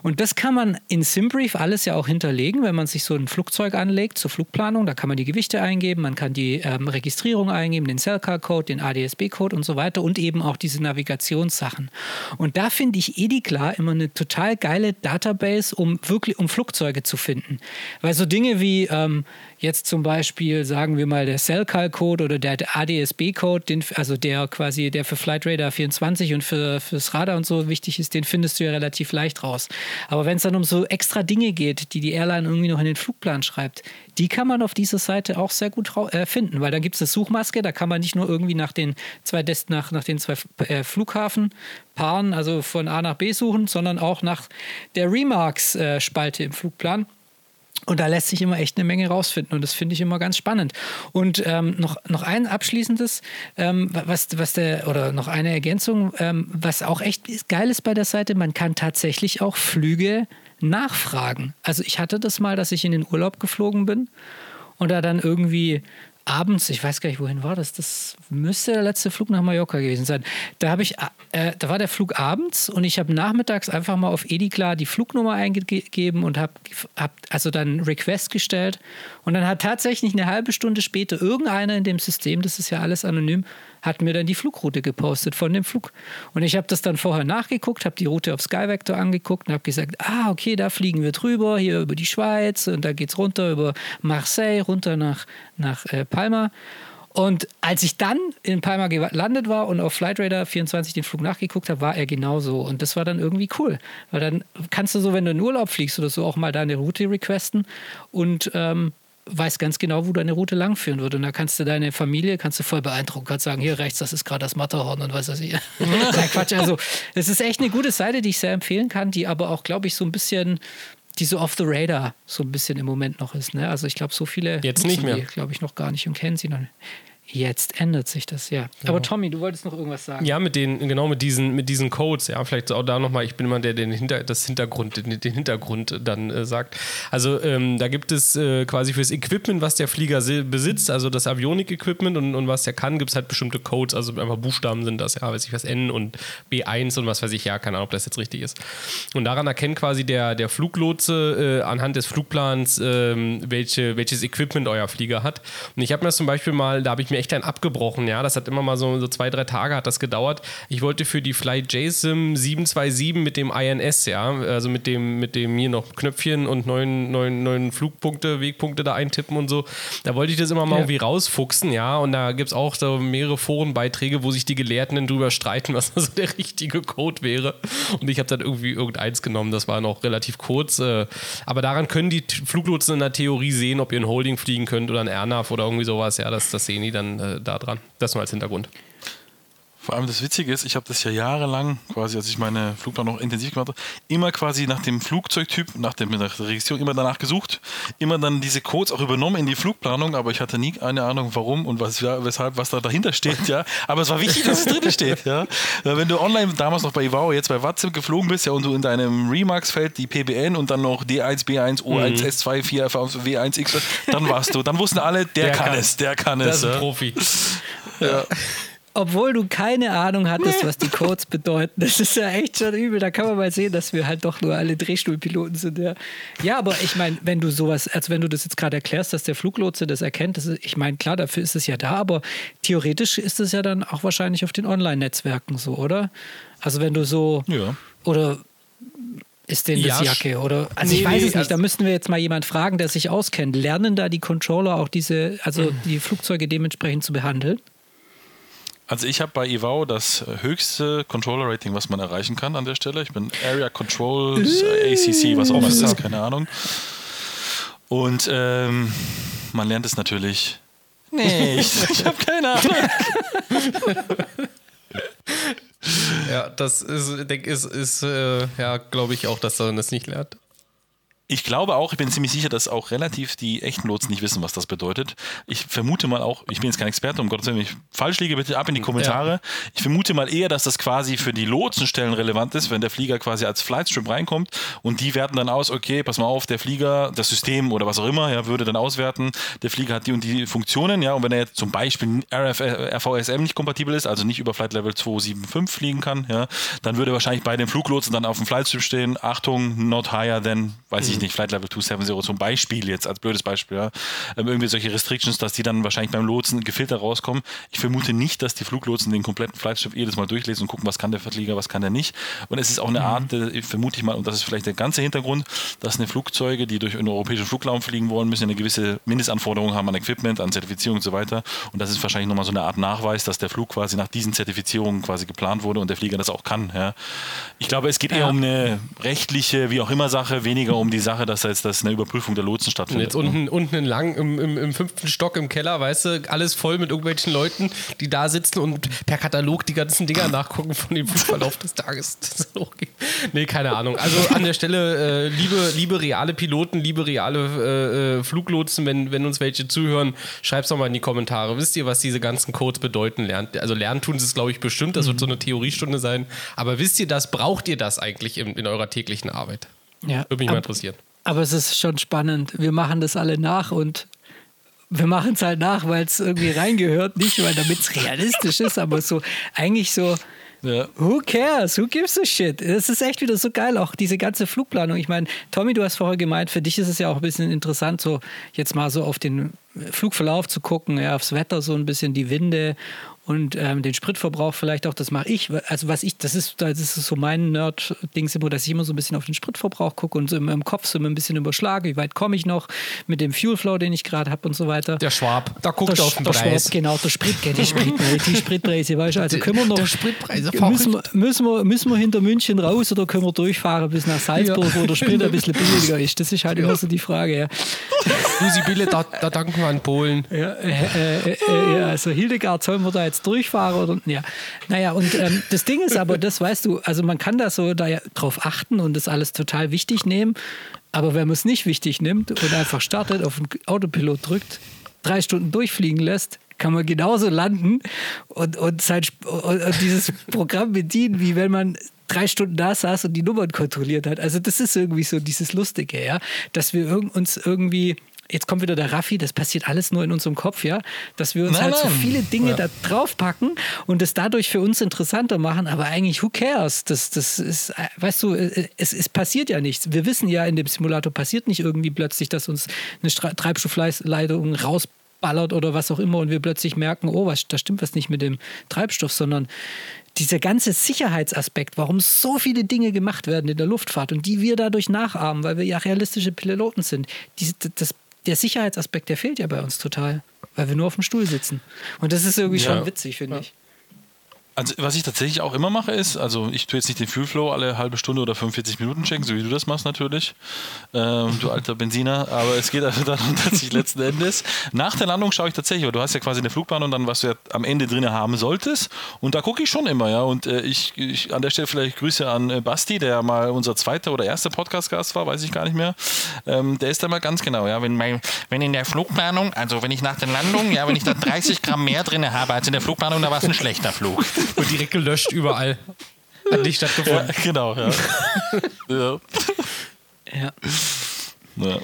Speaker 1: Und das kann man in Simbrief alles ja auch hinterlegen, wenn man sich so ein Flugzeug anlegt zur Flugplanung. Da kann man die Gewichte eingeben, man kann die ähm, Registrierung eingeben, den Cellcar-Code, den ADSB-Code und so weiter und eben auch diese Navigationssachen. Und da finde ich Ediklar immer eine total geile Database, um wirklich um Flugzeuge zu finden. Weil so Dinge wie ähm, jetzt zum Beispiel, sagen wir mal, der Cellcal-Code oder der ADSB-Code, also der quasi, der für Flight Radar 24 und für, fürs Radar und so wichtig ist, den findest du ja relativ leicht raus. Aber wenn es dann um so extra Dinge geht, die die Airline irgendwie noch in den Flugplan schreibt, die kann man auf dieser Seite auch sehr gut äh, finden, weil da gibt es eine Suchmaske, da kann man nicht nur irgendwie nach den zwei, Dest nach, nach den zwei äh, Flughafenpaaren, also von A nach B suchen, sondern auch nach der Remarks-Spalte äh, im Flugplan. Und da lässt sich immer echt eine Menge rausfinden und das finde ich immer ganz spannend. Und ähm, noch, noch ein abschließendes, ähm, was, was der, oder noch eine Ergänzung, ähm, was auch echt geil ist bei der Seite, man kann tatsächlich auch Flüge nachfragen. Also ich hatte das mal, dass ich in den Urlaub geflogen bin und da dann irgendwie abends, ich weiß gar nicht, wohin war das, das müsste der letzte Flug nach Mallorca gewesen sein. Da habe ich, äh, da war der Flug abends und ich habe nachmittags einfach mal auf Ediklar die Flugnummer eingegeben und habe hab also dann Request gestellt und dann hat tatsächlich eine halbe Stunde später irgendeiner in dem System, das ist ja alles anonym, hat mir dann die Flugroute gepostet von dem Flug. Und ich habe das dann vorher nachgeguckt, habe die Route auf Skyvector angeguckt und habe gesagt, ah, okay, da fliegen wir drüber, hier über die Schweiz und da geht es runter über Marseille, runter nach, nach äh, Palma. Und als ich dann in Palma gelandet war und auf Flightradar 24 den Flug nachgeguckt habe, war er genauso. Und das war dann irgendwie cool. Weil dann kannst du so, wenn du in Urlaub fliegst oder so, auch mal deine Route requesten und ähm, weiß ganz genau, wo deine Route langführen wird. Und da kannst du deine Familie, kannst du voll beeindrucken, kannst sagen, hier rechts, das ist gerade das Matterhorn und was weiß ich. Nein, Quatsch. Also, es ist echt eine gute Seite, die ich sehr empfehlen kann, die aber auch, glaube ich, so ein bisschen, die so off the radar so ein bisschen im Moment noch ist. Ne? Also, ich glaube, so viele.
Speaker 2: Jetzt nicht mehr.
Speaker 1: Glaube ich noch gar nicht und kennen sie noch nicht. Jetzt ändert sich das, ja. ja. Aber Tommy, du wolltest noch irgendwas sagen.
Speaker 2: Ja, mit den, genau mit diesen, mit diesen Codes, ja, vielleicht auch da nochmal, ich bin immer der, der den, Hinter, das Hintergrund, den, den Hintergrund dann äh, sagt. Also ähm, da gibt es äh, quasi fürs Equipment, was der Flieger besitzt, also das Avionik-Equipment und, und was der kann, gibt es halt bestimmte Codes, also einfach Buchstaben sind das, ja, weiß ich was, N und B1 und was weiß ich, ja, keine Ahnung, ob das jetzt richtig ist. Und daran erkennt quasi der, der Fluglotse äh, anhand des Flugplans, ähm, welche, welches Equipment euer Flieger hat. Und ich habe mir das zum Beispiel mal, da habe ich mir mir echt ein abgebrochen, ja. Das hat immer mal so, so zwei, drei Tage hat das gedauert. Ich wollte für die Fly JSIM 727 mit dem INS, ja, also mit dem, mit dem hier noch Knöpfchen und neun, neun, neun Flugpunkte, Wegpunkte da eintippen und so. Da wollte ich das immer mal ja. irgendwie rausfuchsen, ja. Und da gibt es auch so mehrere Forenbeiträge, wo sich die Gelehrten dann drüber streiten, was also der richtige Code wäre. Und ich habe dann irgendwie irgendeins genommen, das war noch relativ kurz. Äh, aber daran können die Fluglotsen in der Theorie sehen, ob ihr ein Holding fliegen könnt oder ein AirNav oder irgendwie sowas. Ja, das, das sehen die dann äh, da dran. Das nur als Hintergrund.
Speaker 3: Vor allem das Witzige ist, ich habe das ja jahrelang, quasi als ich meine Flugplanung noch intensiv gemacht habe, immer quasi nach dem Flugzeugtyp, nach, dem, nach der Registrierung immer danach gesucht, immer dann diese Codes auch übernommen in die Flugplanung, aber ich hatte nie eine Ahnung, warum und was, weshalb, was da dahinter steht, ja. Aber es war wichtig, dass es drin steht, ja. Wenn du online damals noch bei Ivao, jetzt bei WhatsApp geflogen bist, ja, und du in deinem Remarks-Feld die PBN und dann noch D1, B1, O1, mhm. S2, 4, W1, X, dann warst du, dann wussten alle, der, der kann, kann, es, der kann
Speaker 2: das
Speaker 3: es.
Speaker 2: Das ist ein Profi.
Speaker 1: Ja obwohl du keine Ahnung hattest, was die Codes bedeuten. Das ist ja echt schon übel. Da kann man mal sehen, dass wir halt doch nur alle Drehstuhlpiloten sind. Ja, ja aber ich meine, wenn du sowas, also wenn du das jetzt gerade erklärst, dass der Fluglotse das erkennt, das ist, ich meine, klar, dafür ist es ja da, aber theoretisch ist es ja dann auch wahrscheinlich auf den Online-Netzwerken so, oder? Also wenn du so
Speaker 3: ja.
Speaker 1: oder ist denn das ja, Jacke? Oder also nee, ich weiß nee, es nicht, also da müssten wir jetzt mal jemand fragen, der sich auskennt. Lernen da die Controller auch diese, also die Flugzeuge dementsprechend zu behandeln?
Speaker 3: Also ich habe bei Ivao das höchste Controller-Rating, was man erreichen kann an der Stelle. Ich bin Area Controls, äh, ACC, was auch immer das ist, keine Ahnung. Und ähm, man lernt es natürlich nicht. Ich habe keine Ahnung.
Speaker 2: ja, das ist, denk, ist, ist äh, ja, glaube ich auch, dass man das nicht lernt.
Speaker 3: Ich glaube auch, ich bin ziemlich sicher, dass auch relativ die echten Lotsen nicht wissen, was das bedeutet. Ich vermute mal auch, ich bin jetzt kein Experte, um Gottes Willen, wenn ich falsch liege, bitte ab in die Kommentare. Ja. Ich vermute mal eher, dass das quasi für die Lotsenstellen relevant ist, wenn der Flieger quasi als Flightstrip reinkommt und die werten dann aus, okay, pass mal auf, der Flieger, das System oder was auch immer, ja, würde dann auswerten, der Flieger hat die und die Funktionen, ja, und wenn er jetzt zum Beispiel RF, RVSM nicht kompatibel ist, also nicht über Flight Level 275 fliegen kann, ja, dann würde wahrscheinlich bei den Fluglotsen dann auf dem Flightstrip stehen, Achtung, not higher than, weiß ich ich nicht, Flight Level 270 zum Beispiel jetzt als blödes Beispiel, ja, ähm, irgendwie solche Restrictions, dass die dann wahrscheinlich beim Lotsen gefiltert rauskommen. Ich vermute nicht, dass die Fluglotsen den kompletten Flightschiff jedes Mal durchlesen und gucken, was kann der Flieger, was kann der nicht. Und es ist auch eine mhm. Art, äh, vermute ich mal, und das ist vielleicht der ganze Hintergrund, dass eine Flugzeuge, die durch einen europäischen Flugraum fliegen wollen, müssen eine gewisse Mindestanforderung haben an Equipment, an Zertifizierung und so weiter. Und das ist wahrscheinlich nochmal so eine Art Nachweis, dass der Flug quasi nach diesen Zertifizierungen quasi geplant wurde und der Flieger das auch kann. Ja. Ich glaube, es geht eher um eine rechtliche, wie auch immer Sache, weniger um die Sache, dass als dass eine Überprüfung der Lotsen stattfindet.
Speaker 2: Und jetzt unten, unten in lang, im, im, im, fünften Stock im Keller, weißt du, alles voll mit irgendwelchen Leuten, die da sitzen und per Katalog die ganzen Dinger nachgucken von dem Flugverlauf des Tages. nee, keine Ahnung. Also an der Stelle, äh, liebe, liebe reale Piloten, liebe reale äh, äh Fluglotsen, wenn, wenn uns welche zuhören, schreibt es doch mal in die Kommentare. Wisst ihr, was diese ganzen Codes bedeuten? Lernt, also lernen tun sie es, glaube ich, bestimmt. Das mhm. wird so eine Theoriestunde sein. Aber wisst ihr das? Braucht ihr das eigentlich in, in eurer täglichen Arbeit?
Speaker 1: Ja.
Speaker 2: Würde mich mal interessieren.
Speaker 1: Aber es ist schon spannend. Wir machen das alle nach und wir machen es halt nach, weil es irgendwie reingehört. Nicht, weil damit es realistisch ist, aber so eigentlich so. Ja. Who cares? Who gives a shit? Es ist echt wieder so geil, auch diese ganze Flugplanung. Ich meine, Tommy, du hast vorher gemeint, für dich ist es ja auch ein bisschen interessant, so jetzt mal so auf den Flugverlauf zu gucken, ja, aufs Wetter so ein bisschen, die Winde und ähm, den Spritverbrauch vielleicht auch, das mache ich. Also was ich, das ist, das ist so mein Nerd-Dings immer, dass ich immer so ein bisschen auf den Spritverbrauch gucke und so im, im Kopf so ein bisschen überschlage, wie weit komme ich noch mit dem Fuelflow, den ich gerade habe und so weiter.
Speaker 2: Der Schwab, da guckt der, auf den der Preis. Schwab,
Speaker 1: genau, der Sprit, die Spritpreise, die Spritpreise, weißt du, also können wir noch, der
Speaker 2: Spritpreise
Speaker 1: müssen, wir, müssen, wir, müssen wir hinter München raus oder können wir durchfahren bis nach Salzburg, ja. wo der Sprit ein bisschen billiger ist? Das ist halt ja. immer so die Frage, ja.
Speaker 2: Lucy Bille, da, da danken wir an Polen.
Speaker 1: Ja, äh, äh, äh, also Hildegard, sollen wir da jetzt durchfahren oder ja. Naja, und ähm, das Ding ist aber, das weißt du, also man kann da so da drauf achten und das alles total wichtig nehmen. Aber wenn man es nicht wichtig nimmt und einfach startet, auf den Autopilot drückt, drei Stunden durchfliegen lässt, kann man genauso landen und, und, sein, und, und dieses Programm bedienen, wie wenn man drei Stunden da saß und die Nummern kontrolliert hat. Also das ist irgendwie so dieses Lustige, ja, dass wir uns irgendwie jetzt kommt wieder der Raffi, das passiert alles nur in unserem Kopf, ja, dass wir uns nein, halt nein. so viele Dinge ja. da draufpacken und es dadurch für uns interessanter machen, aber eigentlich who cares? Das, das ist, weißt du, es, es passiert ja nichts. Wir wissen ja, in dem Simulator passiert nicht irgendwie plötzlich, dass uns eine Treibstoffleitung raus ballert oder was auch immer und wir plötzlich merken, oh, was, da stimmt was nicht mit dem Treibstoff, sondern dieser ganze Sicherheitsaspekt, warum so viele Dinge gemacht werden in der Luftfahrt und die wir dadurch nachahmen, weil wir ja realistische Piloten sind, diese, das, der Sicherheitsaspekt, der fehlt ja bei uns total, weil wir nur auf dem Stuhl sitzen. Und das ist irgendwie ja. schon witzig, finde ja. ich.
Speaker 3: Also was ich tatsächlich auch immer mache ist, also ich tue jetzt nicht den Fuel Flow alle halbe Stunde oder 45 Minuten checken, so wie du das machst natürlich, ähm, du alter Benziner, aber es geht also darum, dass ich letzten Endes nach der Landung schaue ich tatsächlich, weil du hast ja quasi eine Flugbahn und dann was du ja am Ende drin haben solltest und da gucke ich schon immer, ja und äh, ich, ich, an der Stelle vielleicht Grüße an äh, Basti, der ja mal unser zweiter oder erster Podcast-Gast war, weiß ich gar nicht mehr, ähm, der ist da mal ganz genau, ja, wenn, mein, wenn in der Flugplanung, also wenn ich nach der Landung, ja, wenn ich da 30 Gramm mehr drin habe als in der Flugplanung, da war es ein schlechter Flug.
Speaker 2: Und direkt gelöscht überall. Hat nicht stattgefunden.
Speaker 3: Ja, genau, ja. ja.
Speaker 1: ja.
Speaker 2: ja.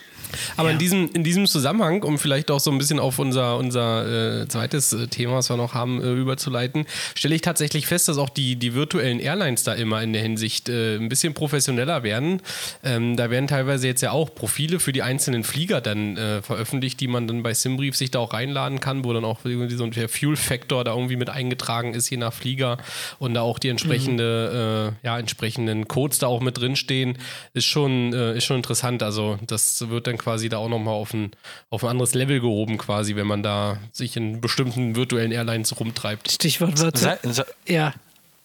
Speaker 2: Aber ja. in, diesem, in diesem Zusammenhang, um vielleicht auch so ein bisschen auf unser, unser äh, zweites äh, Thema, was wir noch haben, äh, überzuleiten, stelle ich tatsächlich fest, dass auch die, die virtuellen Airlines da immer in der Hinsicht äh, ein bisschen professioneller werden. Ähm, da werden teilweise jetzt ja auch Profile für die einzelnen Flieger dann äh, veröffentlicht, die man dann bei Simbrief sich da auch reinladen kann, wo dann auch irgendwie so ein Fuel Factor da irgendwie mit eingetragen ist, je nach Flieger und da auch die entsprechende, mhm. ja, entsprechenden Codes da auch mit drinstehen. Ist schon, ist schon interessant. Also das wird dann quasi da auch nochmal auf ein, auf ein anderes Level gehoben, quasi, wenn man da sich in bestimmten virtuellen Airlines rumtreibt.
Speaker 1: Stichwort Wörter. Ja,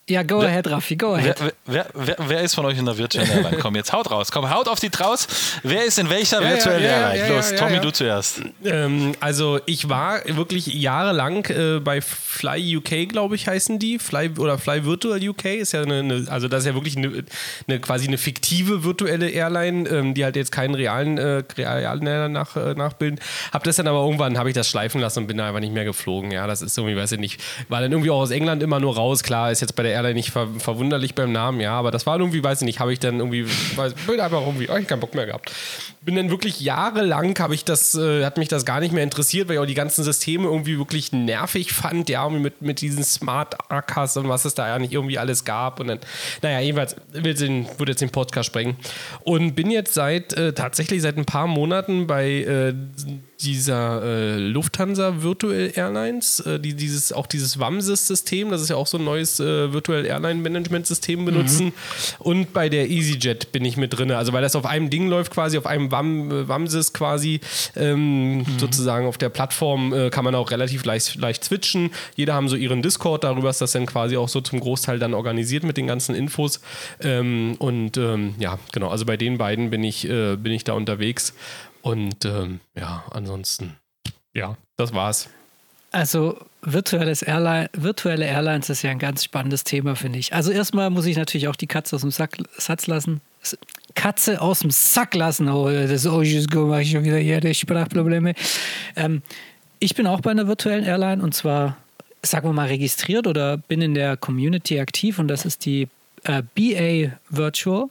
Speaker 1: ja, go wer, ahead, Raffi, go ahead.
Speaker 3: Wer, wer, wer, ist von euch in der virtuellen Airline? Komm, jetzt haut raus. Komm, haut auf die Traus. Wer ist in welcher ja, virtuellen ja, Airline? Los, Tommy, du zuerst.
Speaker 2: Ähm, also, ich war wirklich jahrelang äh, bei Fly UK, glaube ich, heißen die. Fly oder Fly Virtual UK ist ja eine, eine also das ist ja wirklich eine, eine, quasi eine fiktive virtuelle Airline, ähm, die halt jetzt keinen realen, äh, realen Airline nach, äh, nachbilden. Hab das dann aber irgendwann, habe ich das schleifen lassen und bin da einfach nicht mehr geflogen. Ja, das ist irgendwie, weiß ich nicht, war dann irgendwie auch aus England immer nur raus. Klar, ist jetzt bei der Airline nicht ver verwunderlich beim Namen, ja, aber das war irgendwie, weiß ich nicht, habe ich dann irgendwie, weiß, bin einfach irgendwie, oh, ich keinen Bock mehr gehabt. Bin dann wirklich jahrelang, habe ich das, äh, hat mich das gar nicht mehr interessiert, weil ich auch die ganzen Systeme irgendwie wirklich nervig fand, ja, mit, mit diesen Smart Arcas und was es da ja nicht irgendwie alles gab und dann, naja, jedenfalls will den, würde jetzt den Podcast sprengen und bin jetzt seit, äh, tatsächlich seit ein paar Monaten bei äh, dieser äh, Lufthansa Virtual Airlines, äh, die dieses auch dieses WAMSys-System, das ist ja auch so ein neues äh, Virtual Airline Management System benutzen. Mhm. Und bei der EasyJet bin ich mit drin. Also weil das auf einem Ding läuft, quasi auf einem WAM, äh, WAMSys quasi ähm, mhm. sozusagen auf der Plattform äh, kann man auch relativ leicht, leicht switchen. Jeder haben so ihren Discord, darüber ist das dann quasi auch so zum Großteil dann organisiert mit den ganzen Infos. Ähm, und ähm, ja, genau, also bei den beiden bin ich, äh, bin ich da unterwegs. Und ähm, ja, ansonsten, ja, das war's.
Speaker 1: Also virtuelles Airline, virtuelle Airlines ist ja ein ganz spannendes Thema, finde ich. Also erstmal muss ich natürlich auch die Katze aus dem Sack, Satz lassen. Katze aus dem Sack lassen. Oh, das oh, ich schon wieder hier die Sprachprobleme. Ähm, ich bin auch bei einer virtuellen Airline und zwar, sagen wir mal, registriert oder bin in der Community aktiv und das ist die äh, BA Virtual.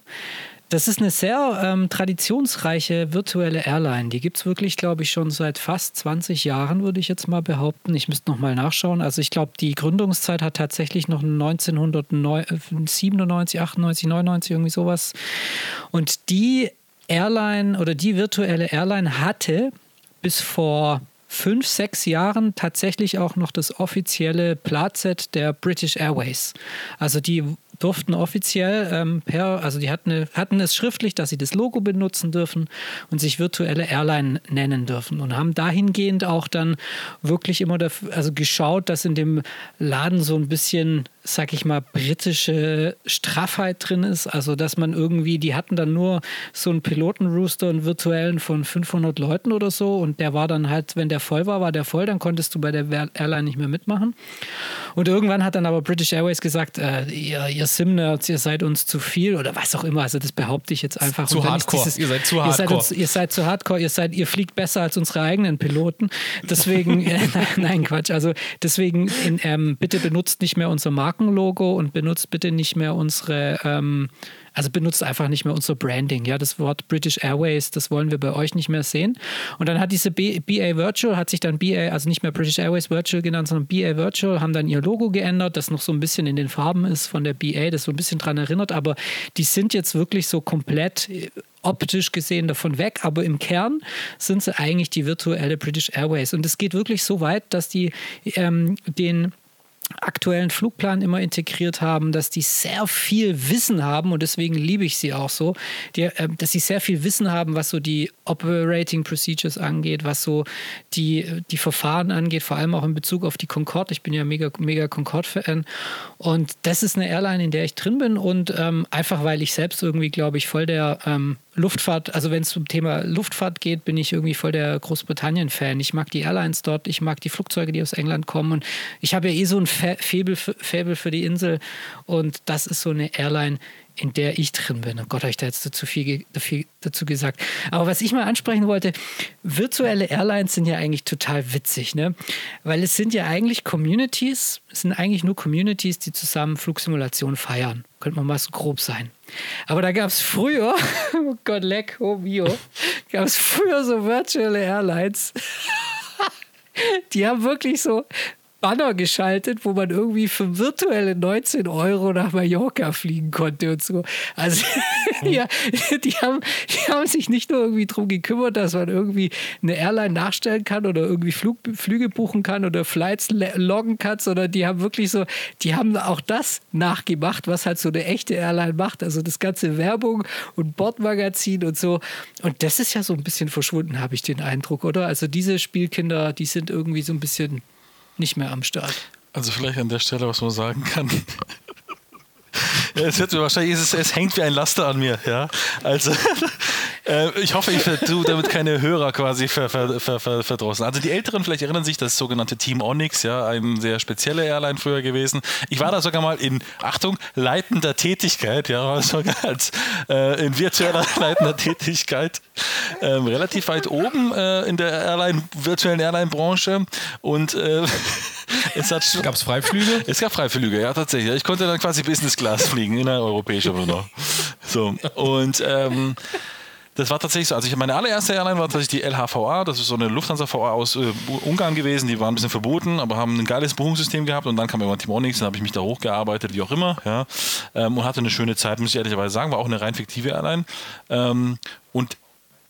Speaker 1: Das ist eine sehr ähm, traditionsreiche virtuelle Airline. Die gibt es wirklich, glaube ich, schon seit fast 20 Jahren, würde ich jetzt mal behaupten. Ich müsste noch mal nachschauen. Also ich glaube, die Gründungszeit hat tatsächlich noch 1997, 98, 99, irgendwie sowas. Und die Airline oder die virtuelle Airline hatte bis vor fünf, sechs Jahren tatsächlich auch noch das offizielle Platset der British Airways. Also die durften offiziell ähm, per, also die hatten, hatten es schriftlich, dass sie das Logo benutzen dürfen und sich virtuelle Airline nennen dürfen und haben dahingehend auch dann wirklich immer dafür, also geschaut, dass in dem Laden so ein bisschen sag ich mal, britische Straffheit drin ist. Also, dass man irgendwie, die hatten dann nur so einen Pilotenrooster, einen virtuellen von 500 Leuten oder so. Und der war dann halt, wenn der voll war, war der voll, dann konntest du bei der Airline nicht mehr mitmachen. Und irgendwann hat dann aber British Airways gesagt, äh, ihr, ihr Sim-Nerds, ihr seid uns zu viel oder was auch immer. Also, das behaupte ich jetzt einfach.
Speaker 2: Zu hardcore. Dieses,
Speaker 1: ihr seid zu hardcore. Ihr seid, uns, ihr seid, zu hardcore. Ihr, seid, ihr fliegt besser als unsere eigenen Piloten. Deswegen, äh, nein, Quatsch. Also, deswegen, in, ähm, bitte benutzt nicht mehr unser Markenlogo und benutzt bitte nicht mehr unsere, ähm, also benutzt einfach nicht mehr unser Branding. Ja, das Wort British Airways, das wollen wir bei euch nicht mehr sehen. Und dann hat diese BA Virtual, hat sich dann BA, also nicht mehr British Airways Virtual genannt, sondern BA Virtual, haben dann ihr Logo geändert, das noch so ein bisschen in den Farben ist von der BA, das so ein bisschen dran erinnert, aber die sind jetzt wirklich so komplett äh, optisch gesehen davon weg, aber im Kern sind sie eigentlich die virtuelle British Airways. Und es geht wirklich so weit, dass die ähm, den aktuellen Flugplan immer integriert haben, dass die sehr viel Wissen haben und deswegen liebe ich sie auch so, die, äh, dass sie sehr viel Wissen haben, was so die Operating Procedures angeht, was so die, die Verfahren angeht, vor allem auch in Bezug auf die Concorde. Ich bin ja mega, mega Concorde-Fan und das ist eine Airline, in der ich drin bin und ähm, einfach, weil ich selbst irgendwie, glaube ich, voll der ähm, Luftfahrt, also wenn es zum Thema Luftfahrt geht, bin ich irgendwie voll der Großbritannien-Fan. Ich mag die Airlines dort, ich mag die Flugzeuge, die aus England kommen und ich habe ja eh so ein Faible für, für die Insel und das ist so eine Airline, in der ich drin bin. Oh Gott, habe ich da jetzt dazu viel, dazu gesagt. Aber was ich mal ansprechen wollte, virtuelle Airlines sind ja eigentlich total witzig, ne? Weil es sind ja eigentlich Communities, es sind eigentlich nur Communities, die zusammen Flugsimulationen feiern. Könnte man mal so grob sein. Aber da gab es früher, oh Gott, leck, oh mio, gab es früher so virtuelle Airlines. Die haben wirklich so Banner geschaltet, wo man irgendwie für virtuelle 19 Euro nach Mallorca fliegen konnte und so. Also ja, die haben, die haben sich nicht nur irgendwie darum gekümmert, dass man irgendwie eine Airline nachstellen kann oder irgendwie Flug, Flüge buchen kann oder Flights loggen kann, sondern die haben wirklich so, die haben auch das nachgemacht, was halt so eine echte Airline macht. Also das ganze Werbung und Bordmagazin und so. Und das ist ja so ein bisschen verschwunden, habe ich den Eindruck, oder? Also diese Spielkinder, die sind irgendwie so ein bisschen nicht mehr am Start.
Speaker 3: Also vielleicht an der Stelle, was man sagen kann. Es wird wahrscheinlich, es, es, hängt wie ein Laster an mir, ja. Also äh, ich hoffe, ich tue damit keine Hörer quasi ver, ver, ver, verdrossen. Also die Älteren vielleicht erinnern sich, das sogenannte Team Onyx, ja, eine sehr spezielle Airline früher gewesen. Ich war da sogar mal in, Achtung, leitender Tätigkeit, ja, sogar als äh, in virtueller leitender Tätigkeit, ähm, relativ weit oben äh, in der Airline, virtuellen Airline-Branche und äh,
Speaker 2: es hat gab es Freiflüge?
Speaker 3: Es gab Freiflüge, ja tatsächlich. Ich konnte dann quasi Business Class fliegen in einer europäischen noch. So und ähm, das war tatsächlich so. Also ich, meine allererste Airline war tatsächlich die LHVA. Das ist so eine Lufthansa VA aus äh, Ungarn gewesen. Die waren ein bisschen verboten, aber haben ein geiles Buchungssystem gehabt. Und dann kam immer Timonix, dann habe ich mich da hochgearbeitet, wie auch immer. Ja, ähm, und hatte eine schöne Zeit, muss ich ehrlicherweise sagen. War auch eine rein fiktive Airline. Ähm, und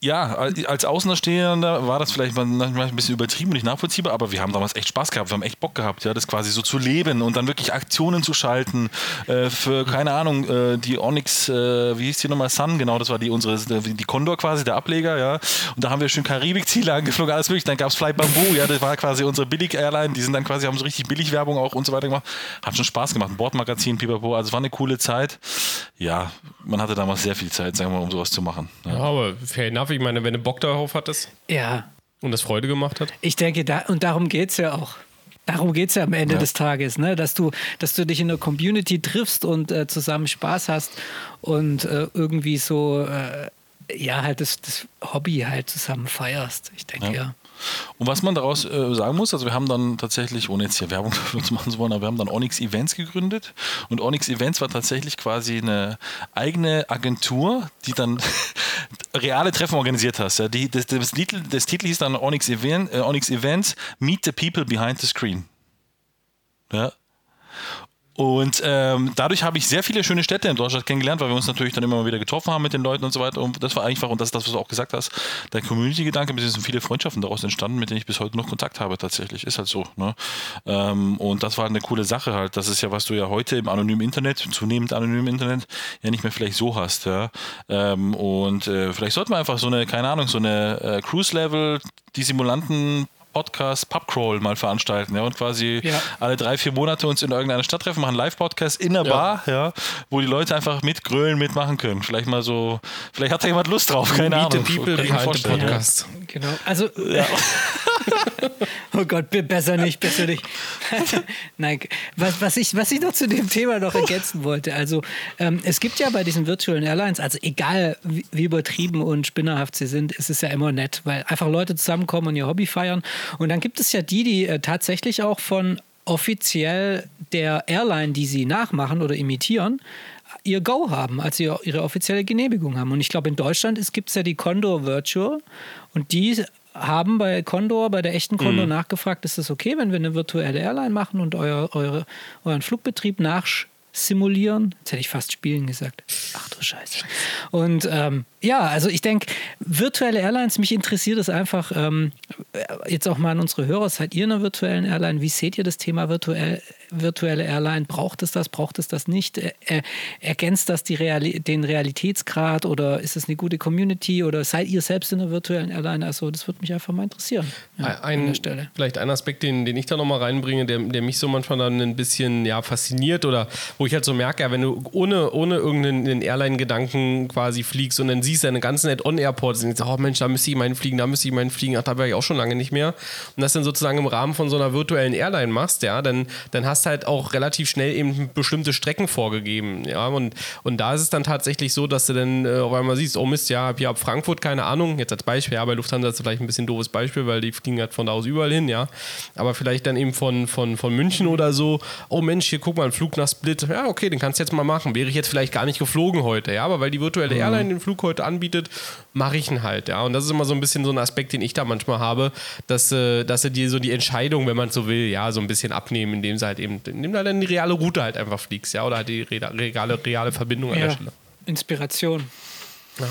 Speaker 3: ja, als Außenstehender war das vielleicht manchmal ein bisschen übertrieben und nicht nachvollziehbar, aber wir haben damals echt Spaß gehabt, wir haben echt Bock gehabt, ja, das quasi so zu leben und dann wirklich Aktionen zu schalten äh, für, keine Ahnung, äh, die Onyx, äh, wie hieß die nochmal, Sun, genau, das war die unsere, die Condor quasi, der Ableger, ja, und da haben wir schön Karibikziele angeflogen, alles mögliche, dann gab es Fly Bamboo, ja, das war quasi unsere Billig-Airline, die sind dann quasi, haben so richtig Billig-Werbung auch und so weiter gemacht, hat schon Spaß gemacht, ein Bordmagazin, pipapo, also war eine coole Zeit, ja, man hatte damals sehr viel Zeit, sagen wir mal, um sowas zu machen.
Speaker 2: Ja, ja aber fair enough, darf. Ich meine, wenn du Bock darauf hattest.
Speaker 1: Ja.
Speaker 2: Und das Freude gemacht hat.
Speaker 1: Ich denke, da, und darum geht es ja auch. Darum geht es ja am Ende ja. des Tages, ne? dass, du, dass du dich in der Community triffst und äh, zusammen Spaß hast und äh, irgendwie so, äh, ja, halt das, das Hobby halt zusammen feierst. Ich denke, ja. ja.
Speaker 3: Und was man daraus äh, sagen muss, also wir haben dann tatsächlich, ohne jetzt hier Werbung für uns machen zu wollen, aber wir haben dann Onyx Events gegründet. Und Onyx Events war tatsächlich quasi eine eigene Agentur, die dann reale Treffen organisiert hast. Ja. Das, das, Titel, das Titel hieß dann Onyx, Event, äh, Onyx Events, Meet the People Behind the Screen. Ja. Und ähm, dadurch habe ich sehr viele schöne Städte in Deutschland kennengelernt, weil wir uns natürlich dann immer mal wieder getroffen haben mit den Leuten und so weiter. Und das war einfach, und das ist das, was du auch gesagt hast, der Community-Gedanke, mit sind viele Freundschaften daraus entstanden, mit denen ich bis heute noch Kontakt habe tatsächlich. Ist halt so. Ne? Ähm, und das war eine coole Sache halt. Das ist ja, was du ja heute im anonymen Internet, zunehmend anonymen Internet, ja nicht mehr vielleicht so hast. Ja? Ähm, und äh, vielleicht sollten wir einfach so eine, keine Ahnung, so eine äh, Cruise-Level, die Simulanten Podcast Pubcrawl mal veranstalten ja, und quasi ja. alle drei, vier Monate uns in irgendeiner Stadt treffen, machen Live-Podcast in der ja. Bar, ja, wo die Leute einfach mitgrölen, mitmachen können. Vielleicht mal so, vielleicht hat da jemand Lust drauf, keine Meet Ahnung.
Speaker 2: The people behind the podcast.
Speaker 1: Ja. Genau, also oh Gott, besser nicht, besser nicht. Nein, was, was, ich, was ich noch zu dem Thema noch ergänzen wollte, also ähm, es gibt ja bei diesen virtuellen Airlines, also egal wie, wie übertrieben und spinnerhaft sie sind, ist es ja immer nett, weil einfach Leute zusammenkommen und ihr Hobby feiern und dann gibt es ja die, die äh, tatsächlich auch von offiziell der Airline, die sie nachmachen oder imitieren, ihr Go haben, als sie ihre offizielle Genehmigung haben. Und ich glaube, in Deutschland gibt es ja die Condor Virtual und die haben bei Condor, bei der echten Condor mhm. nachgefragt, ist das okay, wenn wir eine virtuelle Airline machen und euer, eure, euren Flugbetrieb nachsimulieren? Jetzt hätte ich fast spielen gesagt. Ach du Scheiße. Und ähm, ja, also ich denke, virtuelle Airlines, mich interessiert es einfach, ähm, jetzt auch mal an unsere Hörer, seid ihr in einer virtuellen Airline? Wie seht ihr das Thema virtuell, virtuelle Airline? Braucht es das, braucht es das nicht? Er, ergänzt das Reali den Realitätsgrad oder ist es eine gute Community oder seid ihr selbst in einer virtuellen Airline? Also das würde mich einfach mal interessieren
Speaker 2: ja, ein, an der Stelle. Vielleicht ein Aspekt, den, den ich da nochmal reinbringe, der, der mich so manchmal dann ein bisschen ja, fasziniert oder wo ich halt so merke, ja, wenn du ohne, ohne irgendeinen Airline-Gedanken quasi fliegst und dann siehst deine ganzen On-Airports und denkst, oh Mensch, da müsste ich meinen fliegen, da müsste ich meinen fliegen, ach, da war ich auch schon lange nicht mehr. Und das dann sozusagen im Rahmen von so einer virtuellen Airline machst, ja, dann, dann hast du halt auch relativ schnell eben bestimmte Strecken vorgegeben, ja, und, und da ist es dann tatsächlich so, dass du dann äh, auf einmal siehst, oh Mist, ja, hier ab Frankfurt, keine Ahnung, jetzt als Beispiel, ja, bei Lufthansa ist das vielleicht ein bisschen doofes Beispiel, weil die fliegen halt von da aus überall hin, ja, aber vielleicht dann eben von, von, von München oder so, oh Mensch, hier guck mal, ein Flug nach Split, ja, okay, den kannst du jetzt mal machen, wäre ich jetzt vielleicht gar nicht geflogen heute, ja, aber weil die virtuelle mhm. Airline den Flug heute anbietet, mache ich ihn halt, ja. Und das ist immer so ein bisschen so ein Aspekt, den ich da manchmal habe, dass, äh, dass sie dir so die Entscheidung, wenn man so will, ja, so ein bisschen abnehmen, indem sie halt eben, indem du halt dann die reale Route halt einfach fliegst, ja, oder halt die reale, reale Verbindung an
Speaker 1: ja.
Speaker 2: der Stelle.
Speaker 1: Inspiration.
Speaker 3: Ja.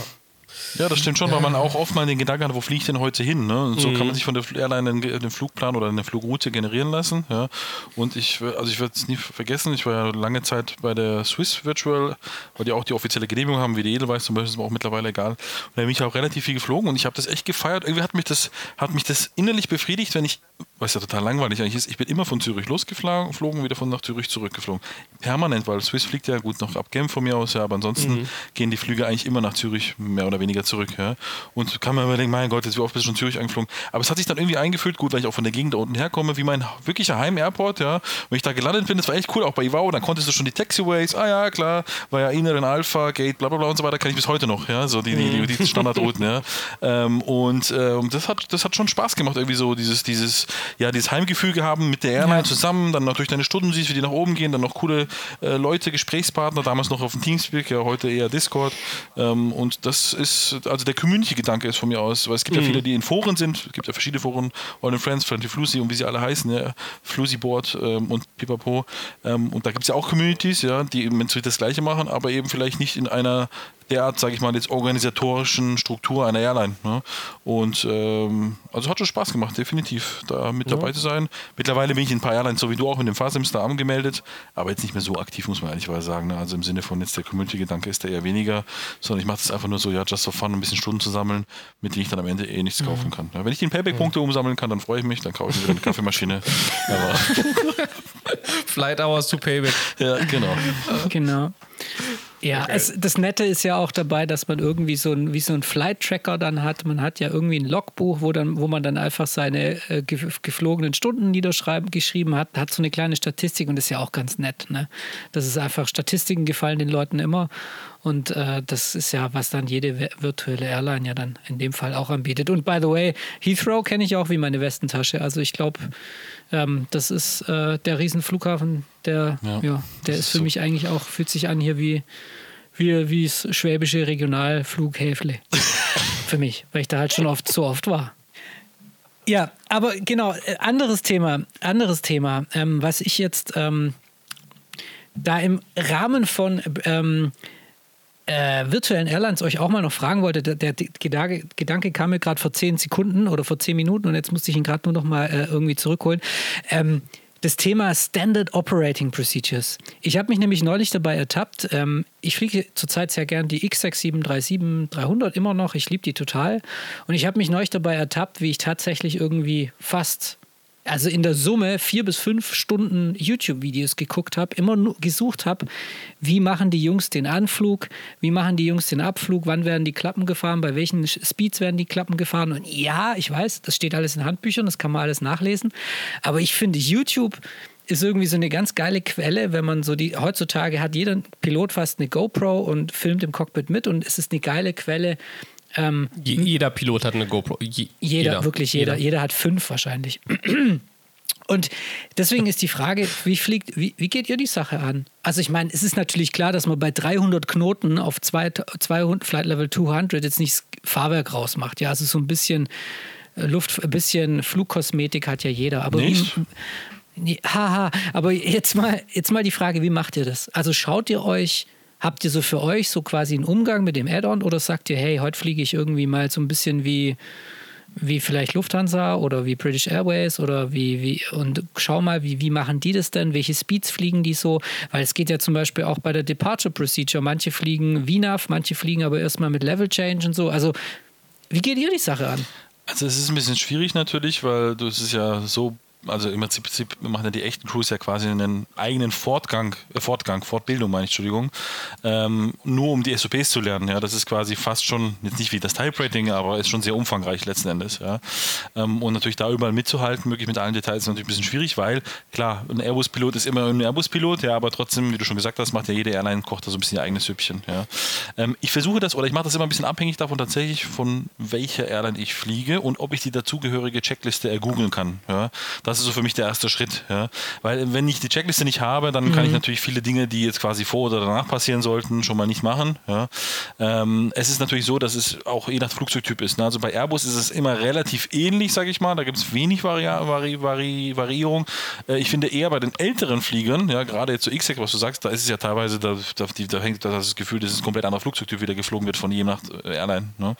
Speaker 3: Ja, das stimmt schon, weil man auch oft mal den Gedanken hat, wo fliege ich denn heute hin? Ne? Und so mhm. kann man sich von der Airline den, den, Flugplan oder eine Flugroute generieren lassen. Ja? Und ich, also ich werde es nie vergessen, ich war ja lange Zeit bei der Swiss Virtual, weil die auch die offizielle Genehmigung haben, wie die Edelweiß zum Beispiel, ist mir auch mittlerweile egal. Und da bin ich auch relativ viel geflogen und ich habe das echt gefeiert. Irgendwie hat mich das, hat mich das innerlich befriedigt, wenn ich was ja total langweilig eigentlich ist, ich bin immer von Zürich losgeflogen, wieder von nach Zürich zurückgeflogen. Permanent, weil Swiss fliegt ja gut noch ab Genf von mir aus, ja, aber ansonsten mhm. gehen die Flüge eigentlich immer nach Zürich mehr oder weniger zurück. Ja. Und kann man überlegen, mein Gott, jetzt wie oft bist du schon Zürich angeflogen. Aber es hat sich dann irgendwie eingefühlt, gut, weil ich auch von der Gegend da unten herkomme, wie mein wirklicher Heim-Airport, ja. Wenn ich da gelandet bin, das war echt cool, auch bei Ivao, dann konntest du schon die Taxiways, ah ja, klar, war ja Inneren Alpha, Gate, bla bla bla und so weiter, kann ich bis heute noch, ja, so die, die, die, die Standardrouten, ja. Ähm, und ähm, das, hat, das hat schon Spaß gemacht, irgendwie so dieses, dieses, ja, dieses Heimgefühl haben mit der Airline ja. zusammen, dann noch durch deine Stunden siehst, wie die nach oben gehen, dann noch coole äh, Leute, Gesprächspartner, damals noch auf dem Teamspeak, ja heute eher Discord. Ähm, und das ist, also der Community-Gedanke ist von mir aus, weil es gibt mhm. ja viele, die in Foren sind, es gibt ja verschiedene Foren, All in Friends, Friendly Flusi und wie sie alle heißen, ja, Flusi Board ähm, und Pipapo. Ähm, und da gibt es ja auch Communities, ja, die im Prinzip das Gleiche machen, aber eben vielleicht nicht in einer derart, sage ich mal, jetzt organisatorischen Struktur einer Airline. Ne? Und ähm, also hat schon Spaß gemacht, definitiv, da mit ja. dabei zu sein. Mittlerweile bin ich in ein paar Airlines, so wie du auch mit dem Fahrsemster angemeldet, aber jetzt nicht mehr so aktiv, muss man ehrlich sagen. Ne? Also im Sinne von jetzt der Community-Gedanke ist der eher weniger, sondern ich mache das einfach nur so, ja, just for fun, ein bisschen Stunden zu sammeln, mit denen ich dann am Ende eh nichts mhm. kaufen kann. Ja, wenn ich den Payback-Punkte mhm. umsammeln kann, dann freue ich mich, dann kaufe ich mir wieder eine Kaffeemaschine.
Speaker 2: Flight Hours to Payback.
Speaker 3: Ja, genau.
Speaker 1: Genau. Ja, okay. es, das Nette ist ja auch dabei, dass man irgendwie so ein, wie so ein Flight-Tracker dann hat. Man hat ja irgendwie ein Logbuch, wo, dann, wo man dann einfach seine äh, geflogenen Stunden niederschreiben, geschrieben hat, hat so eine kleine Statistik und das ist ja auch ganz nett. Ne? Das ist einfach, Statistiken gefallen den Leuten immer. Und äh, das ist ja, was dann jede virtuelle Airline ja dann in dem Fall auch anbietet. Und by the way, Heathrow kenne ich auch wie meine Westentasche. Also ich glaube, ähm, das ist äh, der Riesenflughafen, der, ja, ja der ist für so. mich eigentlich auch, fühlt sich an hier wie, wie, wie das schwäbische Regionalflughäfle. für mich, weil ich da halt schon oft so oft war. Ja, aber genau, äh, anderes Thema, anderes Thema, ähm, was ich jetzt ähm, da im Rahmen von ähm, äh, virtuellen Airlines euch auch mal noch fragen wollte, der, der Gedanke, Gedanke, kam mir gerade vor zehn Sekunden oder vor zehn Minuten und jetzt musste ich ihn gerade nur noch mal äh, irgendwie zurückholen. Ähm, das Thema Standard Operating Procedures. Ich habe mich nämlich neulich dabei ertappt. Ähm, ich fliege zurzeit sehr gern die X6737300 immer noch. Ich liebe die total. Und ich habe mich neulich dabei ertappt, wie ich tatsächlich irgendwie fast also in der Summe vier bis fünf Stunden YouTube-Videos geguckt habe, immer nur gesucht habe, wie machen die Jungs den Anflug, wie machen die Jungs den Abflug, wann werden die Klappen gefahren, bei welchen Speeds werden die Klappen gefahren. Und ja, ich weiß, das steht alles in Handbüchern, das kann man alles nachlesen. Aber ich finde, YouTube ist irgendwie so eine ganz geile Quelle, wenn man so die, heutzutage hat jeder Pilot fast eine GoPro und filmt im Cockpit mit und es ist eine geile Quelle,
Speaker 2: ähm, jeder Pilot hat eine GoPro. Je,
Speaker 1: jeder, jeder, wirklich jeder. jeder. Jeder hat fünf wahrscheinlich. Und deswegen ist die Frage, wie fliegt, wie, wie geht ihr die Sache an? Also ich meine, es ist natürlich klar, dass man bei 300 Knoten auf 200, Flight Level 200 jetzt nicht Fahrwerk rausmacht. Ja, also so ein bisschen äh, Luft, ein bisschen Flugkosmetik hat ja jeder. Aber
Speaker 3: Nicht?
Speaker 1: Wie, haha, aber jetzt mal, jetzt mal die Frage, wie macht ihr das? Also schaut ihr euch, habt ihr so für euch so quasi einen Umgang mit dem Add-on oder sagt ihr, hey, heute fliege ich irgendwie mal so ein bisschen wie, wie vielleicht Lufthansa oder wie British Airways oder wie, wie und schau mal, wie, wie machen die das denn? Welche Speeds fliegen die so? Weil es geht ja zum Beispiel auch bei der Departure Procedure. Manche fliegen VNAV, manche fliegen aber erstmal mit Level Change und so. Also, wie geht ihr die Sache an?
Speaker 3: Also es ist ein bisschen schwierig natürlich, weil du es ist ja so, also im Prinzip machen ja die echten Crews ja quasi einen eigenen Fortgang, äh, Fortgang, Fortbildung meine ich, Entschuldigung, ähm, nur um die SOPs zu lernen. Ja, das ist quasi fast schon, jetzt nicht wie das Type-Rating, aber ist schon sehr umfangreich letzten Endes. Ja. Ähm, und natürlich da überall mitzuhalten, wirklich mit allen Details, ist natürlich ein bisschen schwierig, weil klar, ein Airbus-Pilot ist immer ein Airbus-Pilot, ja, aber trotzdem, wie du schon gesagt hast, macht ja jede Airline, kocht da so ein bisschen ihr eigenes Süppchen. Ja. Ähm, ich versuche das, oder ich mache das immer ein bisschen abhängig davon tatsächlich, von welcher Airline ich fliege und ob ich die dazugehörige Checkliste ergoogeln kann. Ja. Das ist so für mich der erste Schritt. Ja. Weil wenn ich die Checkliste nicht habe, dann kann ich natürlich viele Dinge, die jetzt quasi vor oder danach passieren sollten, schon mal nicht machen. Ja. Ähm, es ist natürlich so, dass es auch je nach Flugzeugtyp ist. Ne. Also bei Airbus ist es immer relativ ähnlich, sage ich mal. Da gibt es wenig Vari Vari Vari Variierung. Äh, ich finde eher bei den älteren Fliegern, ja, gerade jetzt so X-Sec, was du sagst, da ist es ja teilweise, da, da, die, da hängt das Gefühl, dass es ein komplett anderer Flugzeugtyp wieder geflogen wird von je nach äh, Airline. Ne.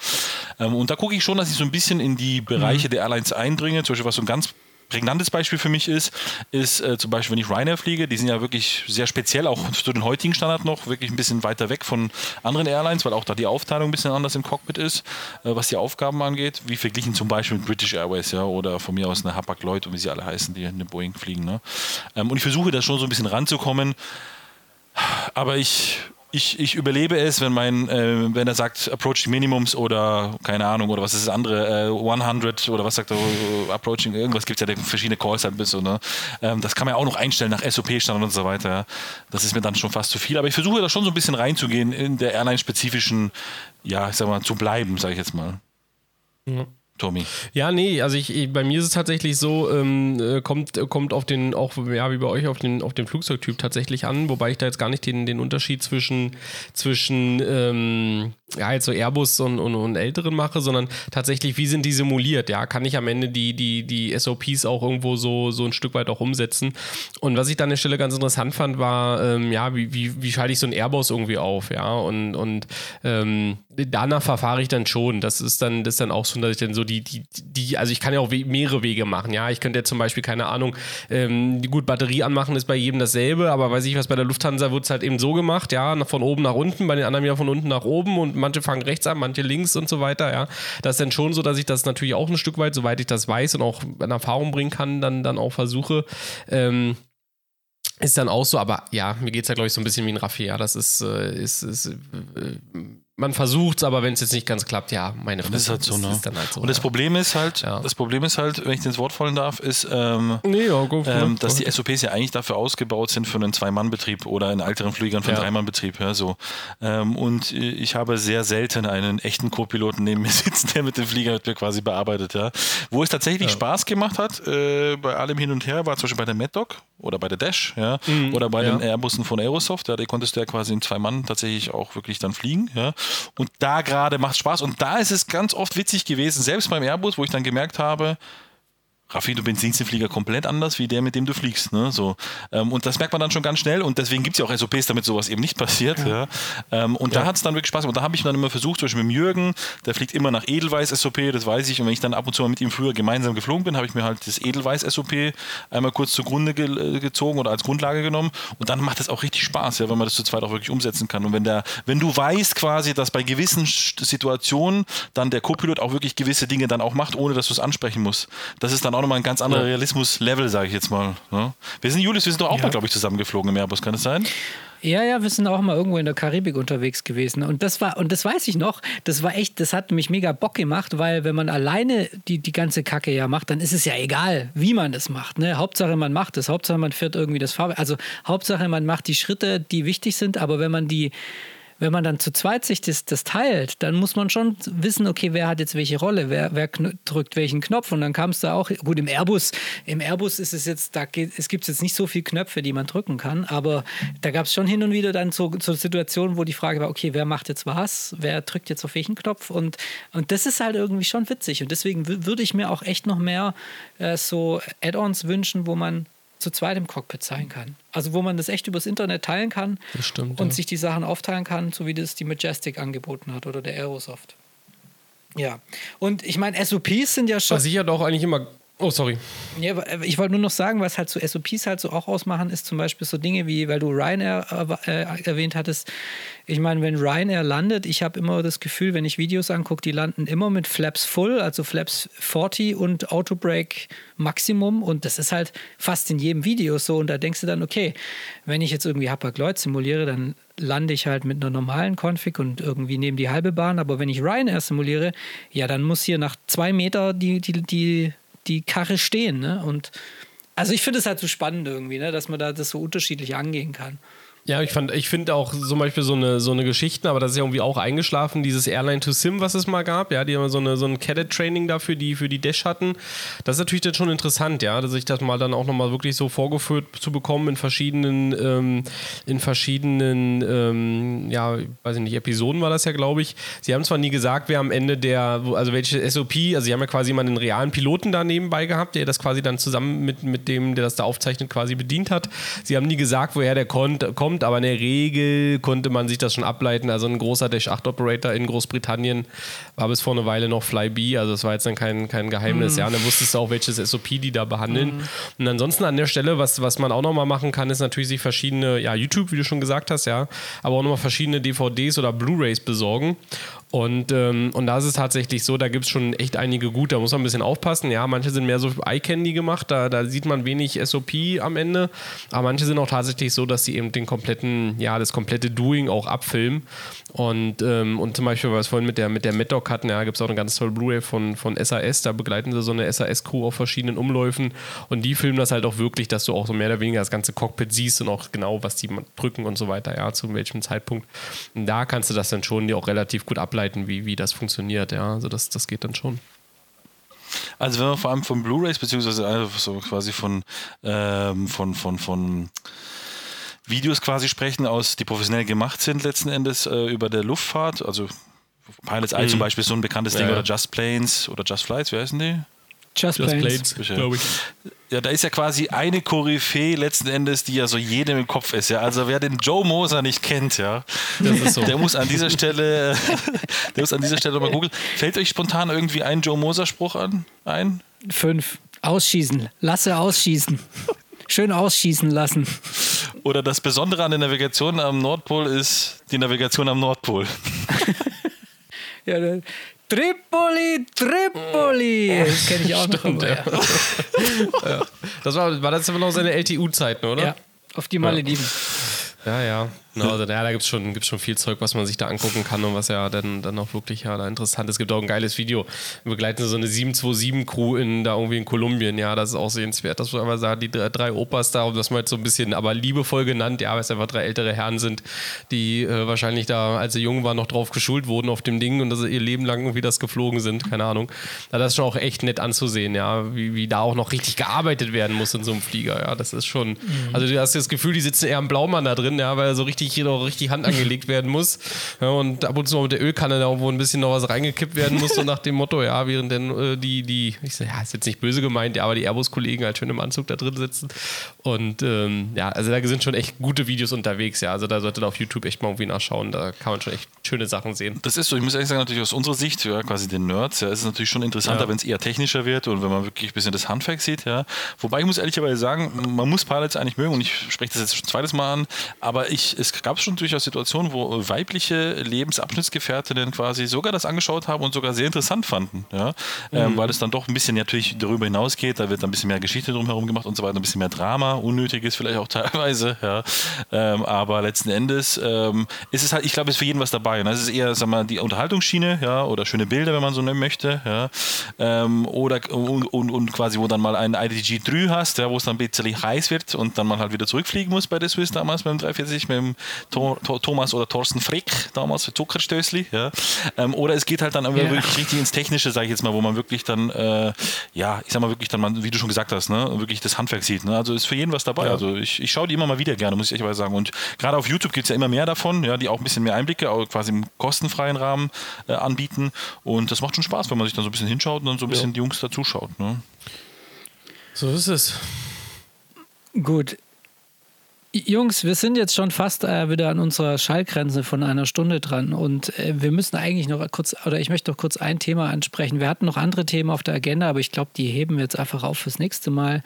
Speaker 3: Ähm, und da gucke ich schon, dass ich so ein bisschen in die Bereiche der Airlines eindringe. Zum Beispiel, was so ein ganz prägnantes Beispiel für mich ist, ist äh, zum Beispiel, wenn ich Ryanair fliege, die sind ja wirklich sehr speziell, auch zu den heutigen Standard noch, wirklich ein bisschen weiter weg von anderen Airlines, weil auch da die Aufteilung ein bisschen anders im Cockpit ist, äh, was die Aufgaben angeht, wie verglichen zum Beispiel mit British Airways, ja, oder von mir aus eine Hapag-Lloyd und wie sie alle heißen, die in den Boeing fliegen. Ne? Ähm, und ich versuche da schon so ein bisschen ranzukommen, aber ich ich, ich überlebe es, wenn mein, äh, wenn er sagt, approaching Minimums oder keine Ahnung, oder was ist das andere, äh, 100 oder was sagt er, äh, approaching, irgendwas gibt es ja verschiedene Calls halt bis so, ne? Ähm, das kann man ja auch noch einstellen nach SOP-Standard und so weiter. Ja. Das ist mir dann schon fast zu viel, aber ich versuche da schon so ein bisschen reinzugehen in der Airline-spezifischen, ja, ich sag mal, zu bleiben, sage ich jetzt mal.
Speaker 2: Ja.
Speaker 3: Tommy.
Speaker 2: Ja, nee, also ich, ich, bei mir ist es tatsächlich so, ähm, äh, kommt, kommt auf den, auch ja, wie bei euch, auf den, auf den Flugzeugtyp tatsächlich an, wobei ich da jetzt gar nicht den, den Unterschied zwischen, zwischen ähm, ja, jetzt so Airbus und, und, und älteren mache, sondern tatsächlich, wie sind die simuliert? Ja, kann ich am Ende die, die, die SOPs auch irgendwo so, so ein Stück weit auch umsetzen? Und was ich da an der Stelle ganz interessant fand, war, ähm, ja, wie, wie, wie schalte ich so ein Airbus irgendwie auf? Ja, und, und ähm, danach verfahre ich dann schon. Das ist dann, das ist dann auch so, dass ich dann so die, die, die, also ich kann ja auch we mehrere Wege machen. Ja, ich könnte ja zum Beispiel, keine Ahnung, ähm, die gut Batterie anmachen ist bei jedem dasselbe, aber weiß ich was, bei der Lufthansa wird es halt eben so gemacht, ja, von oben nach unten, bei den anderen wieder von unten nach oben und manche fangen rechts an, manche links und so weiter, ja. Das ist dann schon so, dass ich das natürlich auch ein Stück weit, soweit ich das weiß und auch in Erfahrung bringen kann, dann, dann auch versuche. Ähm, ist dann auch so, aber ja, mir geht es ja, glaube ich, so ein bisschen wie ein Raffi, ja. Das ist, äh, ist, ist äh, man versucht es, aber wenn es jetzt nicht ganz klappt, ja, meine
Speaker 3: Das ist halt so, ne?
Speaker 2: halt so.
Speaker 3: Und das
Speaker 2: ja.
Speaker 3: Problem ist halt,
Speaker 2: Ja.
Speaker 3: das Problem ist halt, wenn ich ins Wort fallen darf, ist, ähm,
Speaker 2: Nee, ja, go
Speaker 3: ähm,
Speaker 2: it.
Speaker 3: dass die SOPs ja eigentlich dafür ausgebaut sind für einen Zwei-Mann-Betrieb oder in älteren Fliegern für einen. Dreimann-Betrieb. Ja, so. ähm, und ich habe sehr selten einen echten Co-Piloten neben mir sitzen, der mit dem Flieger mit mir quasi bearbeitet. Ja. Wo es tatsächlich Spaß gemacht hat, äh, bei allem hin und her, war zum Beispiel bei der MadDoc oder bei der Dash ja, oder bei
Speaker 2: Mhm. ja.
Speaker 3: den Airbussen von Aerosoft. Ja, die konntest du ja quasi in zwei Mann tatsächlich auch wirklich dann fliegen. Ja. Und da gerade macht Spaß. Und da ist es ganz oft witzig gewesen, selbst beim Airbus, wo ich dann gemerkt habe, Raffi, du bist den Flieger komplett anders wie der, mit dem du fliegst. Ne? So. Ähm, und das merkt man dann schon ganz schnell und deswegen gibt es ja auch SOPs, damit sowas eben nicht passiert. Ja. Ähm, und da hat es dann wirklich Spaß gemacht. Und da habe ich dann immer versucht, zum Beispiel mit dem Jürgen, der fliegt immer nach Edelweiß SOP, das weiß ich. Und wenn ich dann ab und zu mal mit ihm früher gemeinsam geflogen bin, habe ich mir halt das Edelweiß SOP einmal kurz zugrunde ge äh, gezogen oder als Grundlage genommen. Und dann macht es auch richtig Spaß, ja, wenn man das zu zweit auch wirklich umsetzen kann. Und wenn, der, wenn du weißt quasi, dass bei gewissen Situationen dann der Co-Pilot auch wirklich gewisse Dinge dann auch macht, ohne dass du es ansprechen musst. Das ist dann auch nochmal ein ganz anderer. Realismus-Level, sage ich jetzt mal. Ne? Wir sind, Julius, wir sind doch auch
Speaker 1: Ja.
Speaker 3: mal, glaube ich, zusammengeflogen im Airbus, kann das sein?
Speaker 1: Ja, ja, wir sind auch mal irgendwo in der Karibik unterwegs gewesen. Und das war, und das weiß ich noch, das war echt, das hat mich mega Bock gemacht, weil wenn man alleine die, die ganze Kacke ja macht, dann ist es ja egal, wie man das macht. Ne? Hauptsache man macht es, Hauptsache man fährt irgendwie das Fahrwerk. Also Hauptsache man macht die Schritte, die wichtig sind, aber wenn man die wenn man dann zu zweit sich das, das teilt, dann muss man schon wissen, okay, wer hat jetzt welche Rolle, wer, wer drückt welchen Knopf. Und dann kam es da auch, gut, im Airbus, im Airbus ist es jetzt, da geht, es gibt jetzt nicht so viele Knöpfe, die man drücken kann, aber da gab es schon hin und wieder dann so, so Situationen, wo die Frage war, okay, wer macht jetzt was, wer drückt jetzt auf welchen Knopf und, und das ist halt irgendwie schon witzig. Und deswegen würde ich mir auch echt noch mehr äh, so Add-ons wünschen, wo man zu zweit im Cockpit sein kann. Also wo man das echt übers Internet teilen kann
Speaker 2: stimmt,
Speaker 1: und
Speaker 2: ja.
Speaker 1: sich die Sachen aufteilen kann, so wie das die Majestic angeboten hat oder der Aerosoft. Ja, und ich meine, SOPs sind ja schon.
Speaker 2: Was ich ja doch eigentlich immer. Oh, sorry.
Speaker 1: Ja, ich wollte nur noch sagen, was halt so SOPs halt so auch ausmachen, ist zum Beispiel so Dinge wie, weil du Ryanair äh, erwähnt hattest. Ich meine, wenn Ryanair landet, ich habe immer das Gefühl, wenn ich Videos angucke, die landen immer mit Flaps Full, also Flaps 40 und Autobrake Maximum. Und das ist halt fast in jedem Video so. Und da denkst du dann, okay, wenn ich jetzt irgendwie Hapag-Lloyd simuliere, dann lande ich halt mit einer normalen Config und irgendwie nehme die halbe Bahn. Aber wenn ich Ryanair simuliere, ja, dann muss hier nach zwei Meter die, die, die die Karre stehen. Ne? Und also ich finde es halt so spannend irgendwie, ne? dass man da das so unterschiedlich angehen kann.
Speaker 2: Ja, ich ich finde auch zum Beispiel so eine, so eine Geschichten, aber das ist ja irgendwie auch eingeschlafen, dieses Airline to Sim, was es mal gab, ja, die haben so, eine, so ein Cadet-Training dafür, die für die Dash hatten. Das ist natürlich dann schon interessant, ja, dass ich das mal dann auch nochmal wirklich so vorgeführt zu bekommen in verschiedenen, ähm, in verschiedenen, ähm, ja, weiß ich nicht, Episoden war das ja, glaube ich. Sie haben zwar nie gesagt, wer am Ende der, also welche SOP, also sie haben ja quasi mal einen realen Piloten da nebenbei gehabt, der das quasi dann zusammen mit, mit dem, der das da aufzeichnet, quasi bedient hat. Sie haben nie gesagt, woher der kommt aber in der Regel konnte man sich das schon ableiten. Also ein großer Dash 8 Operator in Großbritannien war bis vor einer Weile noch Flybe, also das war jetzt dann kein, kein Geheimnis. Mhm. Ja, und dann wusstest du auch, welches SOP die da behandeln. Mhm. Und ansonsten an der Stelle, was, was man auch nochmal machen kann, ist natürlich sich verschiedene, ja, YouTube, wie du schon gesagt hast, ja, aber auch nochmal verschiedene DVDs oder Blu-Rays besorgen und, ähm, und da ist es tatsächlich so, da gibt es schon echt einige gut, da muss man ein bisschen aufpassen. Ja, manche sind mehr so Eye-Candy gemacht, da, da sieht man wenig SOP am Ende, aber manche sind auch tatsächlich so, dass sie eben den kompletten, ja, das komplette Doing auch abfilmen. Und, ähm, und zum Beispiel, was wir vorhin mit der, mit der MedDoc hatten, ja, gibt es auch eine ganz tolle Blu-ray von, von SAS, da begleiten sie so eine SAS-Crew auf verschiedenen Umläufen und die filmen das halt auch wirklich, dass du auch so mehr oder weniger das ganze Cockpit siehst und auch genau, was die drücken und so weiter, ja, zu welchem Zeitpunkt. Und da kannst du das dann schon dir auch relativ gut ableiten wie, wie das funktioniert. Ja, also das, das geht dann schon.
Speaker 3: Also wenn wir vor allem von Blu-rays beziehungsweise so quasi von, ähm, von, von, von Videos quasi sprechen, aus die professionell gemacht sind letzten Endes äh, über der Luftfahrt, also Pilots Eye mhm. zum Beispiel so ein bekanntes ja, Ding oder Just Planes oder Just Flights, wie heißen die?
Speaker 1: Just, Just Planes, Planes
Speaker 3: glaube ich. Ja, da ist ja quasi eine Koryphäe letzten Endes, die ja so jedem im Kopf ist. Ja, also wer den Joe Moser nicht kennt, ja, so. der muss an dieser Stelle, der muss an dieser Stelle mal googeln. Fällt euch spontan irgendwie ein Joe Moser Spruch an? Ein?
Speaker 1: Fünf. Ausschießen. Lasse ausschießen. Schön ausschießen lassen.
Speaker 3: Oder das Besondere an der Navigation am Nordpol ist die Navigation am Nordpol.
Speaker 1: ja, Tripoli, Tripoli. Das kenne ich auch Stimmt, noch. Ja.
Speaker 2: ja. Das war, war das immer noch seine LTU-Zeiten, oder?
Speaker 1: Ja, auf die Malediven.
Speaker 2: Ja, ja. No, also, ja, da gibt es schon, gibt's schon viel Zeug, was man sich da angucken kann und was ja dann, dann auch wirklich ja, da interessant ist. Es gibt auch ein geiles Video. Wir begleiten so eine 727-Crew in, da irgendwie in Kolumbien. Ja, das ist auch sehenswert. Das muss man sagen, die drei, drei Opas da, das mal jetzt so ein bisschen, aber liebevoll genannt, ja, weil es einfach drei ältere Herren sind, die äh, wahrscheinlich da, als sie jung waren, noch drauf geschult wurden auf dem Ding und dass sie ihr Leben lang irgendwie das geflogen sind. Keine Ahnung. Da das ist schon auch echt nett anzusehen, ja, wie, wie da auch noch richtig gearbeitet werden muss in so einem Flieger. Ja, das ist schon, mhm. also du hast das Gefühl, die sitzen eher am Blaumann da drin, ja, weil er so richtig hier noch richtig Hand angelegt werden muss. Ja, und ab und zu mal mit der Ölkanne da wo ein bisschen noch was reingekippt werden muss, so nach dem Motto, ja, während denn äh, die, die, ich sag, ja, ist jetzt nicht böse gemeint, ja, aber die Airbus-Kollegen halt schön im Anzug da drin sitzen. Und ähm, ja, also da sind schon echt gute Videos unterwegs, ja. Also da sollte da auf YouTube echt mal irgendwie nachschauen. Da kann man schon echt schöne Sachen sehen.
Speaker 3: Das ist so, ich muss ehrlich sagen, natürlich aus unserer Sicht, ja, quasi den Nerds, ja, ist es natürlich schon interessanter, ja. wenn es eher technischer wird und wenn man wirklich ein bisschen das Handwerk sieht, ja. Wobei ich muss ehrlicherweise sagen, man muss Pilots eigentlich mögen und ich spreche das jetzt schon zweites Mal an, aber ich, es gab schon durchaus Situationen, wo weibliche Lebensabschnittsgefährtinnen quasi sogar das angeschaut haben und sogar sehr interessant fanden, ja. Ähm, mhm. Weil es dann doch ein bisschen natürlich darüber hinausgeht, da wird ein bisschen mehr Geschichte drumherum gemacht und so weiter, ein bisschen mehr Drama, unnötiges vielleicht auch teilweise, ja. Ähm, aber letzten Endes ähm, ist es halt, ich glaube, es ist für jeden was dabei. Ne? Es ist eher, sag mal, die Unterhaltungsschiene, ja, oder schöne Bilder, wenn man so nennen möchte, ja. Ähm, oder und, und, und, quasi, wo dann mal ein IDG 3 hast, ja, wo es dann ein bisschen heiß wird und dann man halt wieder zurückfliegen muss bei der Swiss damals mit dem 340, mit dem Tor, Tor, Thomas oder Thorsten Frick damals für Zuckerstößli. Ja. Ähm, oder es geht halt dann
Speaker 1: Ja.
Speaker 3: wirklich richtig ins Technische, sage ich jetzt mal, wo man wirklich dann, äh, ja, ich sag mal wirklich dann, wie du schon gesagt hast, ne, wirklich das Handwerk sieht. Ne? Also ist für jeden was dabei. Also ich, ich schaue die immer mal wieder gerne, muss ich ehrlich sagen. Und gerade auf YouTube gibt es ja immer mehr davon, ja, die auch ein bisschen mehr Einblicke, auch quasi im kostenfreien Rahmen äh, anbieten. Und das macht schon Spaß, wenn man sich dann so ein bisschen hinschaut und dann so ein bisschen die Jungs da zuschaut. Ne?
Speaker 2: So ist es.
Speaker 1: Gut. Jungs, wir sind jetzt schon fast äh, wieder an unserer Schallgrenze von einer Stunde dran. Und äh, wir müssen eigentlich noch kurz, oder ich möchte noch kurz ein Thema ansprechen. Wir hatten noch andere Themen auf der Agenda, aber ich glaube, die heben wir jetzt einfach auf fürs nächste Mal,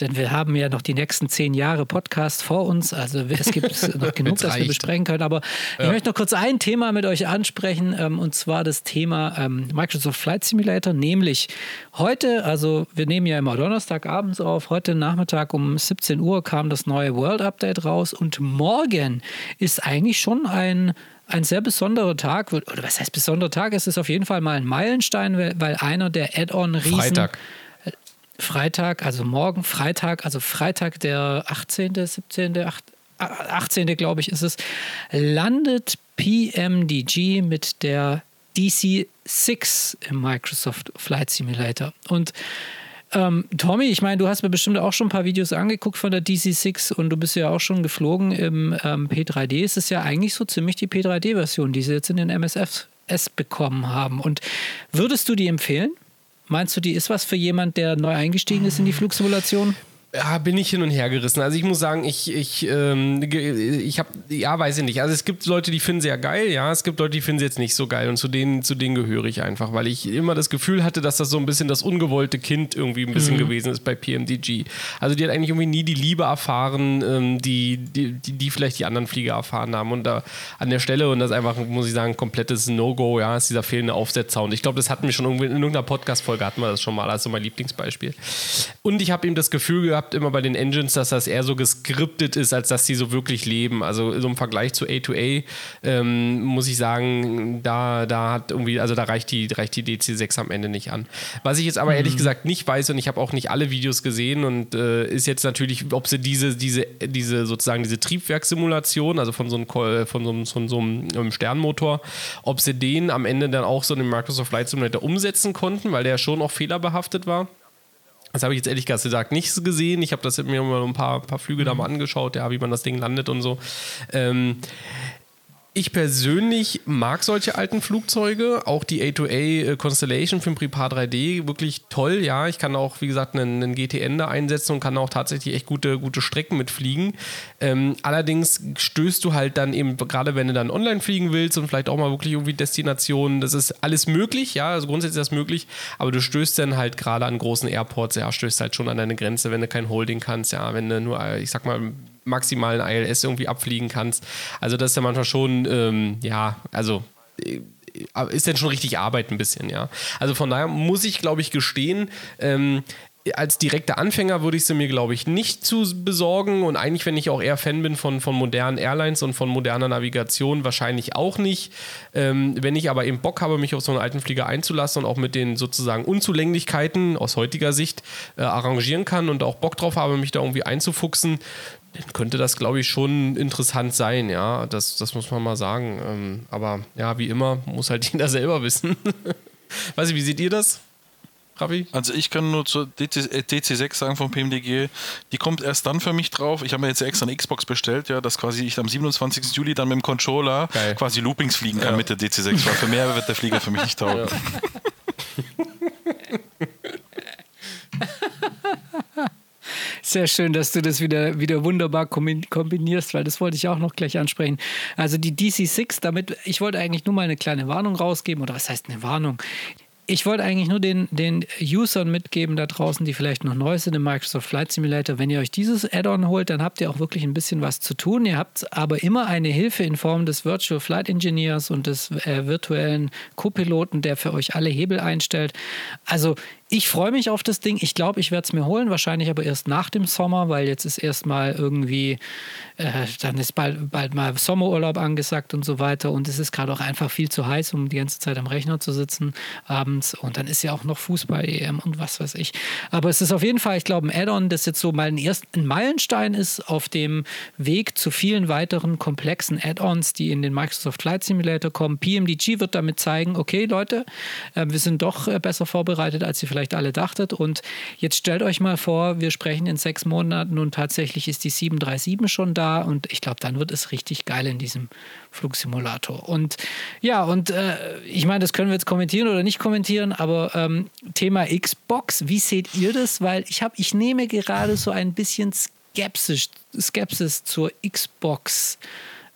Speaker 1: denn wir haben ja noch die nächsten zehn Jahre Podcast vor uns, also es gibt noch genug, das wir besprechen können, aber ich möchte noch kurz ein Thema mit euch ansprechen ähm, und zwar das Thema ähm, Microsoft Flight Simulator, nämlich heute, also wir nehmen ja immer Donnerstagabends auf, heute Nachmittag um 17 Uhr kam das neue World Update raus und morgen ist eigentlich schon ein ein sehr besonderer Tag, oder was heißt besonderer Tag? Es ist auf jeden Fall mal ein Meilenstein, weil, weil einer der Add-on-Riesen
Speaker 2: Freitag.
Speaker 1: Freitag, also morgen Freitag, also Freitag der 18., 17., 8, 18. glaube ich ist es, landet PMDG mit der DC6 im Microsoft Flight Simulator. Und ähm, Tommy, ich meine, du hast mir bestimmt auch schon ein paar Videos angeguckt von der DC6 und du bist ja auch schon geflogen im ähm, P3D. Es ist ja eigentlich so ziemlich die P3D-Version, die sie jetzt in den MSFs bekommen haben. Und würdest du die empfehlen? Meinst du, die ist was für jemand, der neu eingestiegen ist in die Flugsimulation?
Speaker 2: Ja, bin ich hin und her gerissen. Also ich muss sagen, ich, ich, ähm, ich habe, ja, weiß ich nicht. Also es gibt Leute, die finden sie ja geil, ja. Es gibt Leute, die finden sie jetzt nicht so geil und zu denen, zu denen gehöre ich einfach, weil ich immer das Gefühl hatte, dass das so ein bisschen das ungewollte Kind irgendwie ein bisschen gewesen ist bei PMDG. Also die hat eigentlich irgendwie nie die Liebe erfahren, ähm, die, die, die, die vielleicht die anderen Flieger erfahren haben. Und da an der Stelle, und das ist einfach, muss ich sagen, ein komplettes No-Go, ja, ist dieser fehlende Aufsetzer. Und ich glaube, das hatten wir schon irgendwie in irgendeiner Podcast-Folge hatten wir das schon mal, als so mein Lieblingsbeispiel. Und ich habe eben das Gefühl gehabt, immer bei den Engines, dass das eher so geskriptet ist, als dass sie so wirklich leben. Also so im Vergleich zu A2A ähm, muss ich sagen, da, da hat irgendwie, also da reicht die, reicht die DC6 am Ende nicht an. Was ich jetzt aber ehrlich gesagt nicht weiß und ich habe auch nicht alle Videos gesehen und äh, ist jetzt natürlich, ob sie diese, diese, diese sozusagen diese Triebwerkssimulation, also von so einem, Ko- von so einem, von so einem ähm, Sternmotor, ob sie den am Ende dann auch so in den Microsoft Flight Simulator umsetzen konnten, weil der schon auch fehlerbehaftet war. Das habe ich jetzt ehrlich gesagt nicht gesehen. Ich habe das mir mal ein paar, paar Flüge da mal angeschaut, ja, wie man das Ding landet und so. Ähm, ich persönlich mag solche alten Flugzeuge, auch die A2A äh, Constellation für den Prepar 3D, wirklich toll, ja. Ich kann auch, wie gesagt, einen, einen GTN da einsetzen und kann auch tatsächlich echt gute, gute Strecken mitfliegen. Ähm, allerdings stößt du halt dann eben, gerade wenn du dann online fliegen willst und vielleicht auch mal wirklich irgendwie Destinationen, das ist alles möglich, ja, also grundsätzlich ist das möglich, aber du stößt dann halt gerade an großen Airports, ja, stößt halt schon an deine Grenze, wenn du kein Holding kannst, ja, wenn du nur, äh, ich sag mal, maximalen ILS irgendwie abfliegen kannst. Also das ist ja manchmal schon, ähm, ja, also äh, ist dann schon richtig Arbeit ein bisschen, ja. Also von daher muss ich, glaube ich, gestehen, ähm, als direkter Anfänger würde ich sie mir, glaube ich, nicht zu besorgen. Und eigentlich, wenn ich auch eher Fan bin von, von modernen Airlines und von moderner Navigation, wahrscheinlich auch nicht. Ähm, wenn ich aber eben Bock habe, mich auf so einen alten Flieger einzulassen und auch mit den sozusagen Unzulänglichkeiten aus heutiger Sicht äh, arrangieren kann und auch Bock drauf habe, mich da irgendwie einzufuchsen, dann könnte das, glaube ich, schon interessant sein, ja. Das, das muss man mal sagen. Ähm, aber ja, wie immer, muss halt jeder selber wissen. Weiß ich, wie seht ihr das? Raffi?
Speaker 3: Also ich kann nur zur DC, äh, DC6 sagen vom PMDG, die kommt erst dann für mich drauf. Ich habe mir jetzt extra eine Xbox bestellt, ja, dass quasi ich am 27. Juli dann mit dem Controller
Speaker 2: Geil.
Speaker 3: quasi Loopings fliegen kann mit der DC6, weil für mehr wird der Flieger für mich nicht taugen.
Speaker 1: Sehr schön, dass du das wieder, wieder wunderbar kombi- kombinierst, weil das wollte ich auch noch gleich ansprechen. Also die DC6, damit, ich wollte eigentlich nur mal eine kleine Warnung rausgeben, oder was heißt eine Warnung? Ich wollte eigentlich nur den, den Usern mitgeben da draußen, die vielleicht noch neu sind im Microsoft Flight Simulator. Wenn ihr euch dieses Add-on holt, dann habt ihr auch wirklich ein bisschen was zu tun. Ihr habt aber immer eine Hilfe in Form des Virtual Flight Engineers und des äh, virtuellen Co-Piloten, der für euch alle Hebel einstellt. Also ich freue mich auf das Ding. Ich glaube, ich werde es mir holen, wahrscheinlich aber erst nach dem Sommer, weil jetzt ist erstmal irgendwie, äh, dann ist bald, bald mal Sommerurlaub angesagt und so weiter. Und es ist gerade auch einfach viel zu heiß, um die ganze Zeit am Rechner zu sitzen abends. Und dann ist ja auch noch Fußball-EM und was weiß ich. Aber es ist auf jeden Fall, ich glaube, ein Add-on, das jetzt so mal ein, erst, ein Meilenstein ist auf dem Weg zu vielen weiteren komplexen Add-ons, die in den Microsoft Flight Simulator kommen. PMDG wird damit zeigen, okay, Leute, äh, wir sind doch äh, besser vorbereitet, als ihr vielleicht vielleicht alle dachtet. Und jetzt stellt euch mal vor, wir sprechen in sechs Monaten und tatsächlich ist die 737 schon da und ich glaube, dann wird es richtig geil in diesem Flugsimulator. Und ja, und äh, ich meine, das können wir jetzt kommentieren oder nicht kommentieren, aber ähm, Thema Xbox, wie seht ihr das? Weil ich habe, ich nehme gerade so ein bisschen Skepsis, Skepsis zur Xbox.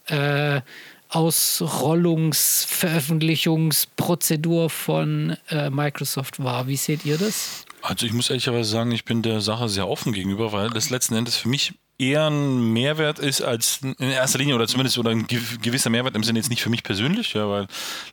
Speaker 1: Äh, Ausrollungsveröffentlichungsprozedur von äh, Microsoft war. Wie seht ihr das?
Speaker 3: Also ich muss ehrlicherweise sagen, ich bin der Sache sehr offen gegenüber, weil das letzten Endes für mich eher ein Mehrwert ist als in erster Linie oder zumindest oder ein gewisser Mehrwert im Sinne jetzt nicht für mich persönlich, ja, weil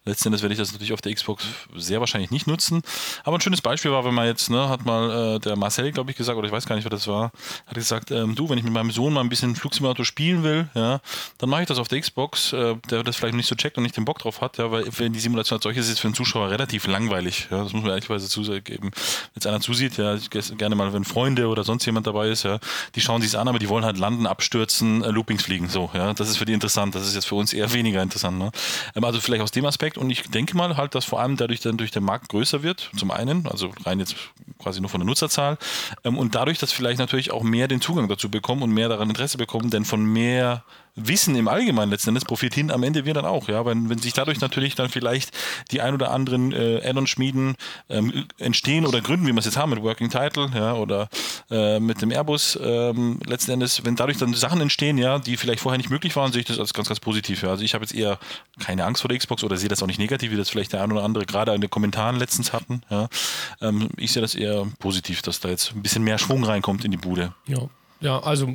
Speaker 3: Endes werde ich das natürlich auf der Xbox sehr wahrscheinlich nicht nutzen. Aber ein schönes Beispiel war, wenn man jetzt, ne, hat mal äh, der Marcel, glaube ich, gesagt, oder ich weiß gar nicht, wer das war, hat gesagt, ähm, du, wenn ich mit meinem Sohn mal ein bisschen Flugsimulator spielen will, ja, dann mache ich das auf der Xbox, äh, der das vielleicht noch nicht so checkt und nicht den Bock drauf hat, ja, weil wenn die Simulation als solches ist, für einen Zuschauer relativ langweilig, ja, das muss man ehrlicherweise zugeben. Wenn jetzt einer zusieht, ja, gerne mal, wenn Freunde oder sonst jemand dabei ist, ja, die schauen sich an, aber die wollen halt landen, abstürzen, äh, Loopings fliegen. So, ja, das ist für die interessant. Das ist jetzt für uns eher weniger interessant. Ne? Ähm, also vielleicht aus dem Aspekt. Und ich denke mal halt, dass vor allem dadurch dann durch den Markt größer wird. Zum einen, also rein jetzt quasi nur von der Nutzerzahl. Ähm, und dadurch, dass vielleicht natürlich auch mehr den Zugang dazu bekommen und mehr daran Interesse bekommen, denn von mehr Wissen im Allgemeinen letzten Endes profitieren am Ende wir dann auch, ja, wenn, wenn sich dadurch natürlich dann vielleicht die ein oder anderen äh, Add-on-Schmieden ähm, entstehen oder gründen, wie wir es jetzt haben mit Working Title, ja, oder äh, mit dem Airbus, ähm, letzten Endes, wenn dadurch dann Sachen entstehen, ja, die vielleicht vorher nicht möglich waren, sehe ich das als ganz, ganz positiv. Ja. Also ich habe jetzt eher keine Angst vor der Xbox oder sehe das auch nicht negativ, wie das vielleicht der ein oder andere gerade in den Kommentaren letztens hatten. Ja. Ähm, ich sehe das eher positiv, dass da jetzt ein bisschen mehr Schwung reinkommt in die Bude.
Speaker 2: Ja. Ja, also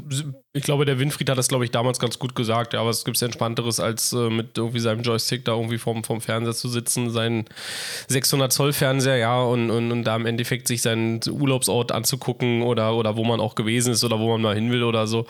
Speaker 2: ich glaube, der Winfried hat das, glaube ich, damals ganz gut gesagt. Ja, aber es gibt Entspannteres, als äh, mit irgendwie seinem Joystick da irgendwie vorm, vorm Fernseher zu sitzen, seinen 600 Zoll Fernseher, ja, und, und, und da im Endeffekt sich seinen Urlaubsort anzugucken oder, oder wo man auch gewesen ist oder wo man mal hin will oder so.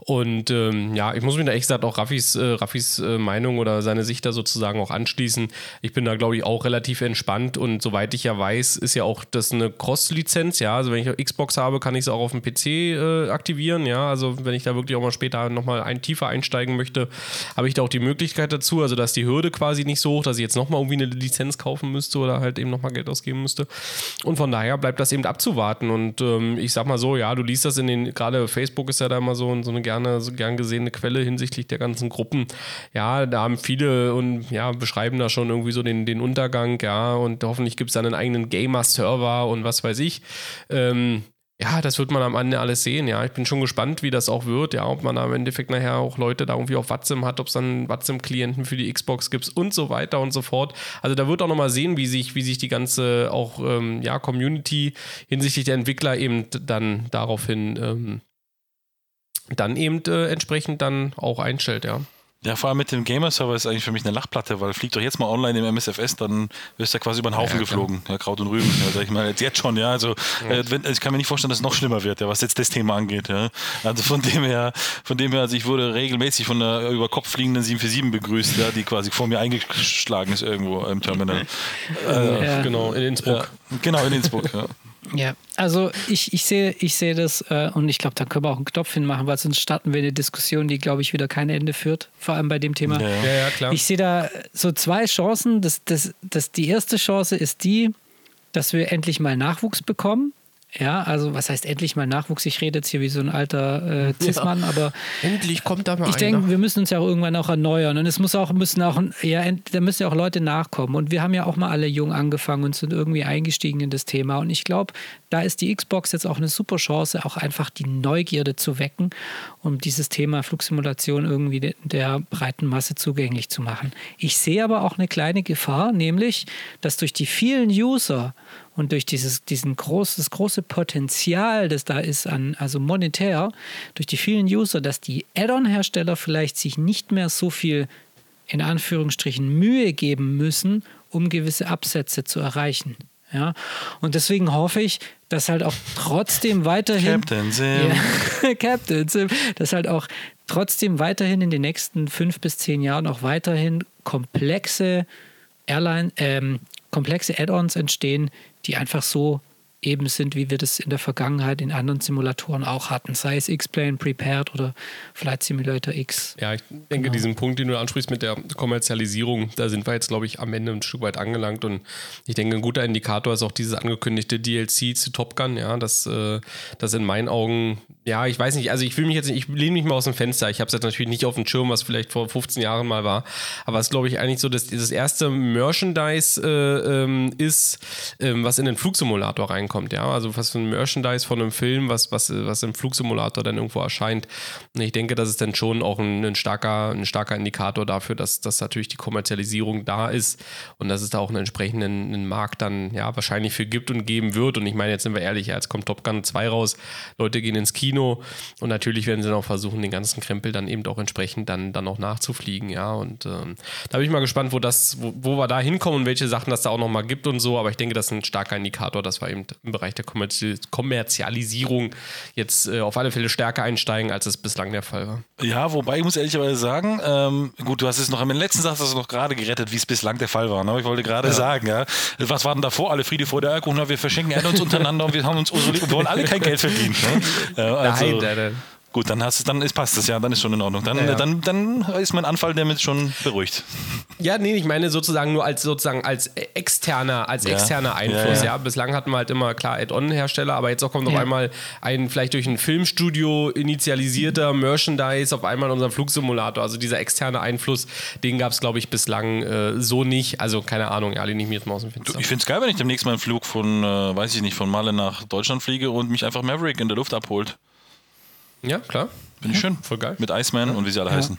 Speaker 2: Und ähm, ja, ich muss mich da echt gesagt auch Raffis, äh, Raffis äh, Meinung oder seine Sicht da sozusagen auch anschließen. Ich bin da, glaube ich, auch relativ entspannt und soweit ich ja weiß, ist ja auch das eine Cross-Lizenz, ja. Also wenn ich Xbox habe, kann ich es auch auf dem PC äh, aktivieren, ja. Also wenn ich da da wirklich auch mal später nochmal ein tiefer einsteigen möchte, habe ich da auch die Möglichkeit dazu. Also, dass die Hürde quasi nicht so hoch, dass ich jetzt nochmal irgendwie eine Lizenz kaufen müsste oder halt eben nochmal Geld ausgeben müsste. Und von daher bleibt das eben abzuwarten. Und ähm, ich sag mal so, ja, du liest das in den, gerade Facebook ist ja da immer so, so eine gerne, so gern gesehene Quelle hinsichtlich der ganzen Gruppen. Ja, da haben viele und ja, beschreiben da schon irgendwie so den, den Untergang, ja, und hoffentlich gibt es dann einen eigenen Gamer-Server und was weiß ich. Ähm, ja, das wird man am Ende alles sehen, ja. Ich bin schon gespannt, wie das auch wird, ja, ob man da im Endeffekt nachher auch Leute da irgendwie auf WhatsApp hat, ob es dann WhatsApp-Klienten für die Xbox gibt und so weiter und so fort. Also da wird auch nochmal sehen, wie sich, wie sich die ganze auch ähm, ja, Community hinsichtlich der Entwickler eben dann daraufhin ähm, dann eben äh, entsprechend dann auch einstellt, ja.
Speaker 3: Ja, vor allem mit dem Gamer-Server ist eigentlich für mich eine Lachplatte, weil fliegt doch jetzt mal online im MSFS, dann wirst du ja quasi über den Haufen ja, geflogen. Ja, Kraut und Rüben. Ja, sag ich mal, jetzt, jetzt schon, ja. Also. Äh, wenn, ich kann mir nicht vorstellen, dass es noch schlimmer wird, ja, was jetzt das Thema angeht. Ja. Also von dem her, von dem her, also ich wurde regelmäßig von einer über Kopf fliegenden 747 begrüßt, ja, die quasi vor mir eingeschlagen ist irgendwo im Terminal.
Speaker 2: Äh, genau, in Innsbruck.
Speaker 3: genau, in Innsbruck, ja.
Speaker 1: Ja, also ich, ich sehe ich seh das äh, und ich glaube, da können wir auch einen Knopf hinmachen, weil sonst starten wir eine Diskussion, die, glaube ich, wieder kein Ende führt, vor allem bei dem Thema.
Speaker 2: Ja, ja, ja klar.
Speaker 1: Ich sehe da so zwei Chancen. Das, das, das, die erste Chance ist die, dass wir endlich mal Nachwuchs bekommen. Ja, also was heißt endlich mal Nachwuchs? Ich rede jetzt hier wie so ein alter äh, Cis-Mann, ja, aber
Speaker 2: endlich kommt da mal
Speaker 1: Ich denke, wir müssen uns ja auch irgendwann auch erneuern und es muss auch müssen auch ja, da müssen ja auch Leute nachkommen und wir haben ja auch mal alle jung angefangen und sind irgendwie eingestiegen in das Thema und ich glaube, da ist die Xbox jetzt auch eine super Chance, auch einfach die Neugierde zu wecken, um dieses Thema Flugsimulation irgendwie de der breiten Masse zugänglich zu machen. Ich sehe aber auch eine kleine Gefahr, nämlich, dass durch die vielen User und durch dieses diesen groß, das große Potenzial, das da ist an, also monetär, durch die vielen User, dass die Add-on-Hersteller vielleicht sich nicht mehr so viel in Anführungsstrichen Mühe geben müssen, um gewisse Absätze zu erreichen. Ja? Und deswegen hoffe ich, dass halt auch trotzdem weiterhin.
Speaker 3: Captain Sim.
Speaker 1: Ja, Captain Sim. Dass halt auch trotzdem weiterhin in den nächsten fünf bis zehn Jahren auch weiterhin komplexe Airline, ähm, komplexe Add-ons entstehen, die einfach so eben sind, wie wir das in der Vergangenheit in anderen Simulatoren auch hatten, sei es X-Plane Prepared oder Flight Simulator X.
Speaker 2: Ja, ich denke, genau. diesen Punkt, den du ansprichst mit der Kommerzialisierung, da sind wir jetzt, glaube ich, am Ende ein Stück weit angelangt. Und ich denke, ein guter Indikator ist auch dieses angekündigte DLC zu Top Gun, ja, das, äh, das in meinen Augen, ja, ich weiß nicht, also ich will mich jetzt, ich lehne mich mal aus dem Fenster, ich habe es jetzt natürlich nicht auf dem Schirm, was vielleicht vor 15 Jahren mal war, aber es ist, glaube ich, eigentlich so, dass das erste Merchandise äh, ähm, ist, ähm, was in den Flugsimulator reinkommt reinkommt, ja. Also was für ein Merchandise von einem Film, was, was, was im Flugsimulator dann irgendwo erscheint. Und ich denke, das ist dann schon auch ein, ein, starker, ein starker Indikator dafür, dass, dass natürlich die Kommerzialisierung da ist und dass es da auch einen entsprechenden einen Markt dann ja wahrscheinlich für gibt und geben wird. Und ich meine, jetzt sind wir ehrlich, jetzt kommt Top Gun 2 raus, Leute gehen ins Kino und natürlich werden sie dann auch versuchen, den ganzen Krempel dann eben auch entsprechend dann, dann auch nachzufliegen, ja. Und ähm, da bin ich mal gespannt, wo das, wo, wo wir da hinkommen und welche Sachen das da auch nochmal gibt und so. Aber ich denke, das ist ein starker Indikator, dass wir eben im Bereich der Kommerzialisierung jetzt äh, auf alle Fälle stärker einsteigen, als es bislang der Fall war.
Speaker 3: Ja, wobei ich muss ehrlicherweise sagen, ähm, gut, du hast es noch im letzten Satz hast du noch gerade gerettet, wie es bislang der Fall war. Ne? Ich wollte gerade ja. sagen, ja, was war denn davor? Alle Friede vor der Eierkuchen, wir verschenken uns untereinander und wir haben uns wir wollen alle kein Geld verdienen. Ne? Äh, also, Nein, nein, nein. Gut, dann, hast, dann ist, passt das ja, dann ist schon in Ordnung. Dann, ja, ja. dann, dann ist mein Anfall damit schon beruhigt.
Speaker 2: Ja, nee, ich meine sozusagen nur als sozusagen als externer, als ja. externer Einfluss. Ja, Bislang hatten wir halt immer klar Add-on-Hersteller, aber jetzt auch kommt auf einmal ein vielleicht durch ein Filmstudio initialisierter Merchandise auf einmal unser Flugsimulator. Also dieser externe Einfluss, den gab es, glaube ich, bislang äh, so nicht. Also keine Ahnung, ja, lehne ich mir jetzt mal aus dem Fenster.
Speaker 3: Ich finde es geil, wenn ich demnächst mal einen Flug von, äh, weiß ich nicht, von Malle nach Deutschland fliege und mich einfach Maverick in der Luft abholt.
Speaker 2: Ja, klar.
Speaker 3: Finde ich schön. Voll geil. Mit Iceman und wie sie alle
Speaker 1: ja.
Speaker 3: heißen.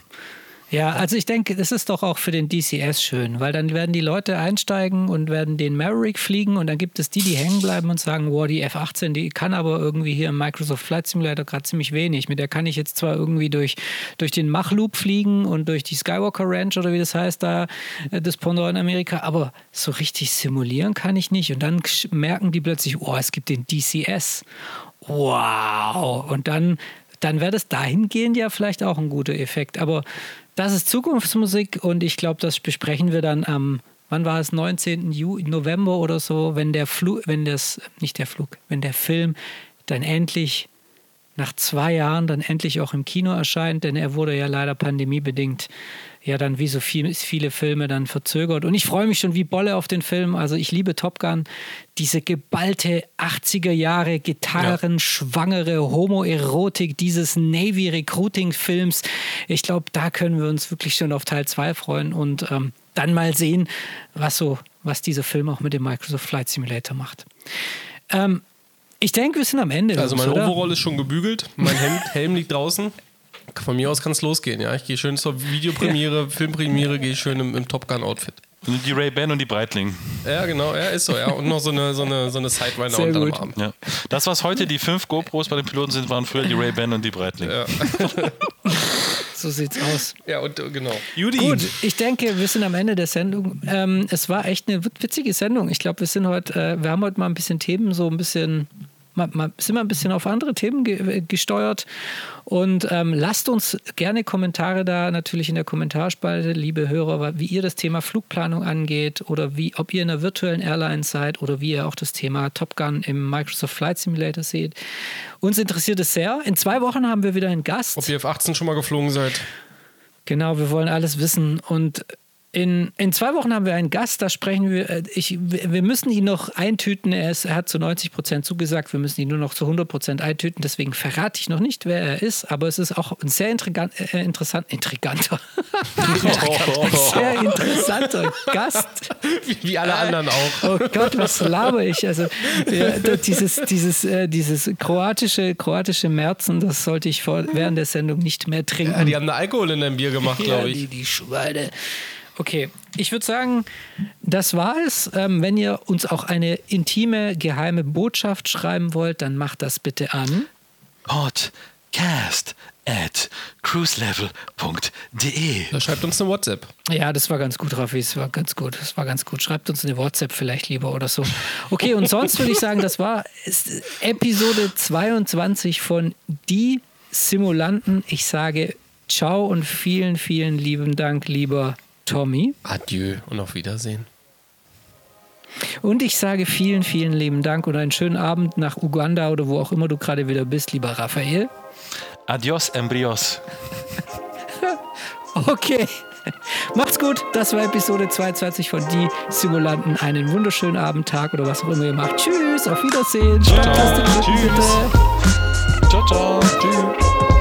Speaker 1: Ja, also ich denke, das ist doch auch für den DCS schön, weil dann werden die Leute einsteigen und werden den Maverick fliegen und dann gibt es die, die hängen bleiben und sagen, wow, die F-18, die kann aber irgendwie hier im Microsoft Flight Simulator gerade ziemlich wenig. Mit der kann ich jetzt zwar irgendwie durch, durch den Mach-Loop fliegen und durch die Skywalker Ranch oder wie das heißt da, äh, das Pendant in Amerika, aber so richtig simulieren kann ich nicht. Und dann merken die plötzlich, oh, es gibt den DCS. Wow. Und dann dann wäre das dahingehend ja vielleicht auch ein guter Effekt. Aber das ist Zukunftsmusik und ich glaube, das besprechen wir dann am, wann war es, 19. Ju November oder so, wenn der Flug, wenn das, nicht der Flug, wenn der Film dann endlich nach zwei Jahren dann endlich auch im Kino erscheint, denn er wurde ja leider pandemiebedingt ja dann wie so viel, viele Filme dann verzögert. Und ich freue mich schon wie Bolle auf den Film. Also ich liebe Top Gun. Diese geballte 80er Jahre Gitarren, ja. schwangere Homoerotik dieses Navy Recruiting Films. Ich glaube, da können wir uns wirklich schon auf Teil 2 freuen und ähm, dann mal sehen, was so, was dieser Film auch mit dem Microsoft Flight Simulator macht. Ähm, ich denke, wir sind am Ende.
Speaker 2: Also mein? Overall ist schon gebügelt, mein Hemd, Helm liegt draußen. Von mir aus kann es losgehen, ja. Ich gehe schön zur Videopremiere. Filmpremiere, gehe schön im, im Top Gun-Outfit.
Speaker 3: Die Ray-Ban und die Breitling.
Speaker 2: Ja, genau, ja, ist so, ja. Und noch so eine, so eine, so eine Sidewinder unter dem Arm.
Speaker 3: Ja. Das, was heute die fünf GoPros bei den Piloten sind, waren früher die Ray-Ban und die Breitling. Ja.
Speaker 1: so sieht's aus.
Speaker 2: Ja, und äh, genau.
Speaker 1: Judy. Gut, ich denke, wir sind am Ende der Sendung. Ähm, es war echt eine witzige Sendung. Ich glaube, wir sind heute, äh, wir haben heute mal ein bisschen Themen so ein bisschen mal, mal, sind wir ein bisschen auf andere Themen ge gesteuert. Und ähm, lasst uns gerne Kommentare da, natürlich in der Kommentarspalte, liebe Hörer, wie ihr das Thema Flugplanung angeht oder wie, ob ihr in einer virtuellen Airline seid oder wie ihr auch das Thema Top Gun im Microsoft Flight Simulator seht. Uns interessiert es sehr. In zwei Wochen haben wir wieder einen Gast.
Speaker 2: Ob ihr F-18 schon mal geflogen seid.
Speaker 1: Genau, wir wollen alles wissen. Und in, in zwei Wochen haben wir einen Gast, da sprechen wir. Äh, ich, wir müssen ihn noch eintüten. Er, ist, er hat zu 90 Prozent zugesagt. Wir müssen ihn nur noch zu 100 Prozent eintüten. Deswegen verrate ich noch nicht, wer er ist. Aber es ist auch ein sehr intrigant, äh, interessant, intriganter, sehr interessanter Gast.
Speaker 2: Wie, wie, alle anderen auch.
Speaker 1: Oh Gott, was laber ich? Also wir, dieses, dieses, äh, dieses kroatische, kroatische Märzen, das sollte ich vor, während der Sendung nicht mehr trinken. Ja,
Speaker 2: die haben eine Alkohol in deinem Bier gemacht, glaube ich.
Speaker 1: Die, die Schweine. Okay, ich würde sagen, das war es. Ähm, wenn ihr uns auch eine intime, geheime Botschaft schreiben wollt, dann macht das bitte an
Speaker 3: podcast at cruiselevel.de.
Speaker 2: Da schreibt uns eine WhatsApp.
Speaker 1: Ja, das war ganz gut, Raffi. Das war ganz gut. Das war ganz gut. Schreibt uns eine WhatsApp vielleicht lieber oder so. Okay, und sonst würde ich sagen, das war Episode 22 von Die Simulanten. Ich sage ciao und vielen, vielen lieben Dank, lieber Tommy.
Speaker 2: Adieu und auf Wiedersehen.
Speaker 1: Und ich sage vielen, vielen lieben Dank und einen schönen Abend nach Uganda oder wo auch immer du gerade wieder bist, lieber Raphael.
Speaker 3: Adios, Embryos.
Speaker 1: Okay. Macht's gut. Das war Episode 22 von Die Simulanten. Einen wunderschönen Abend, Tag oder was auch immer ihr macht. Tschüss, auf Wiedersehen.
Speaker 3: Ciao,
Speaker 1: drücken,
Speaker 3: tschüss.
Speaker 1: bitte.
Speaker 3: Ciao, ciao. Tschüss.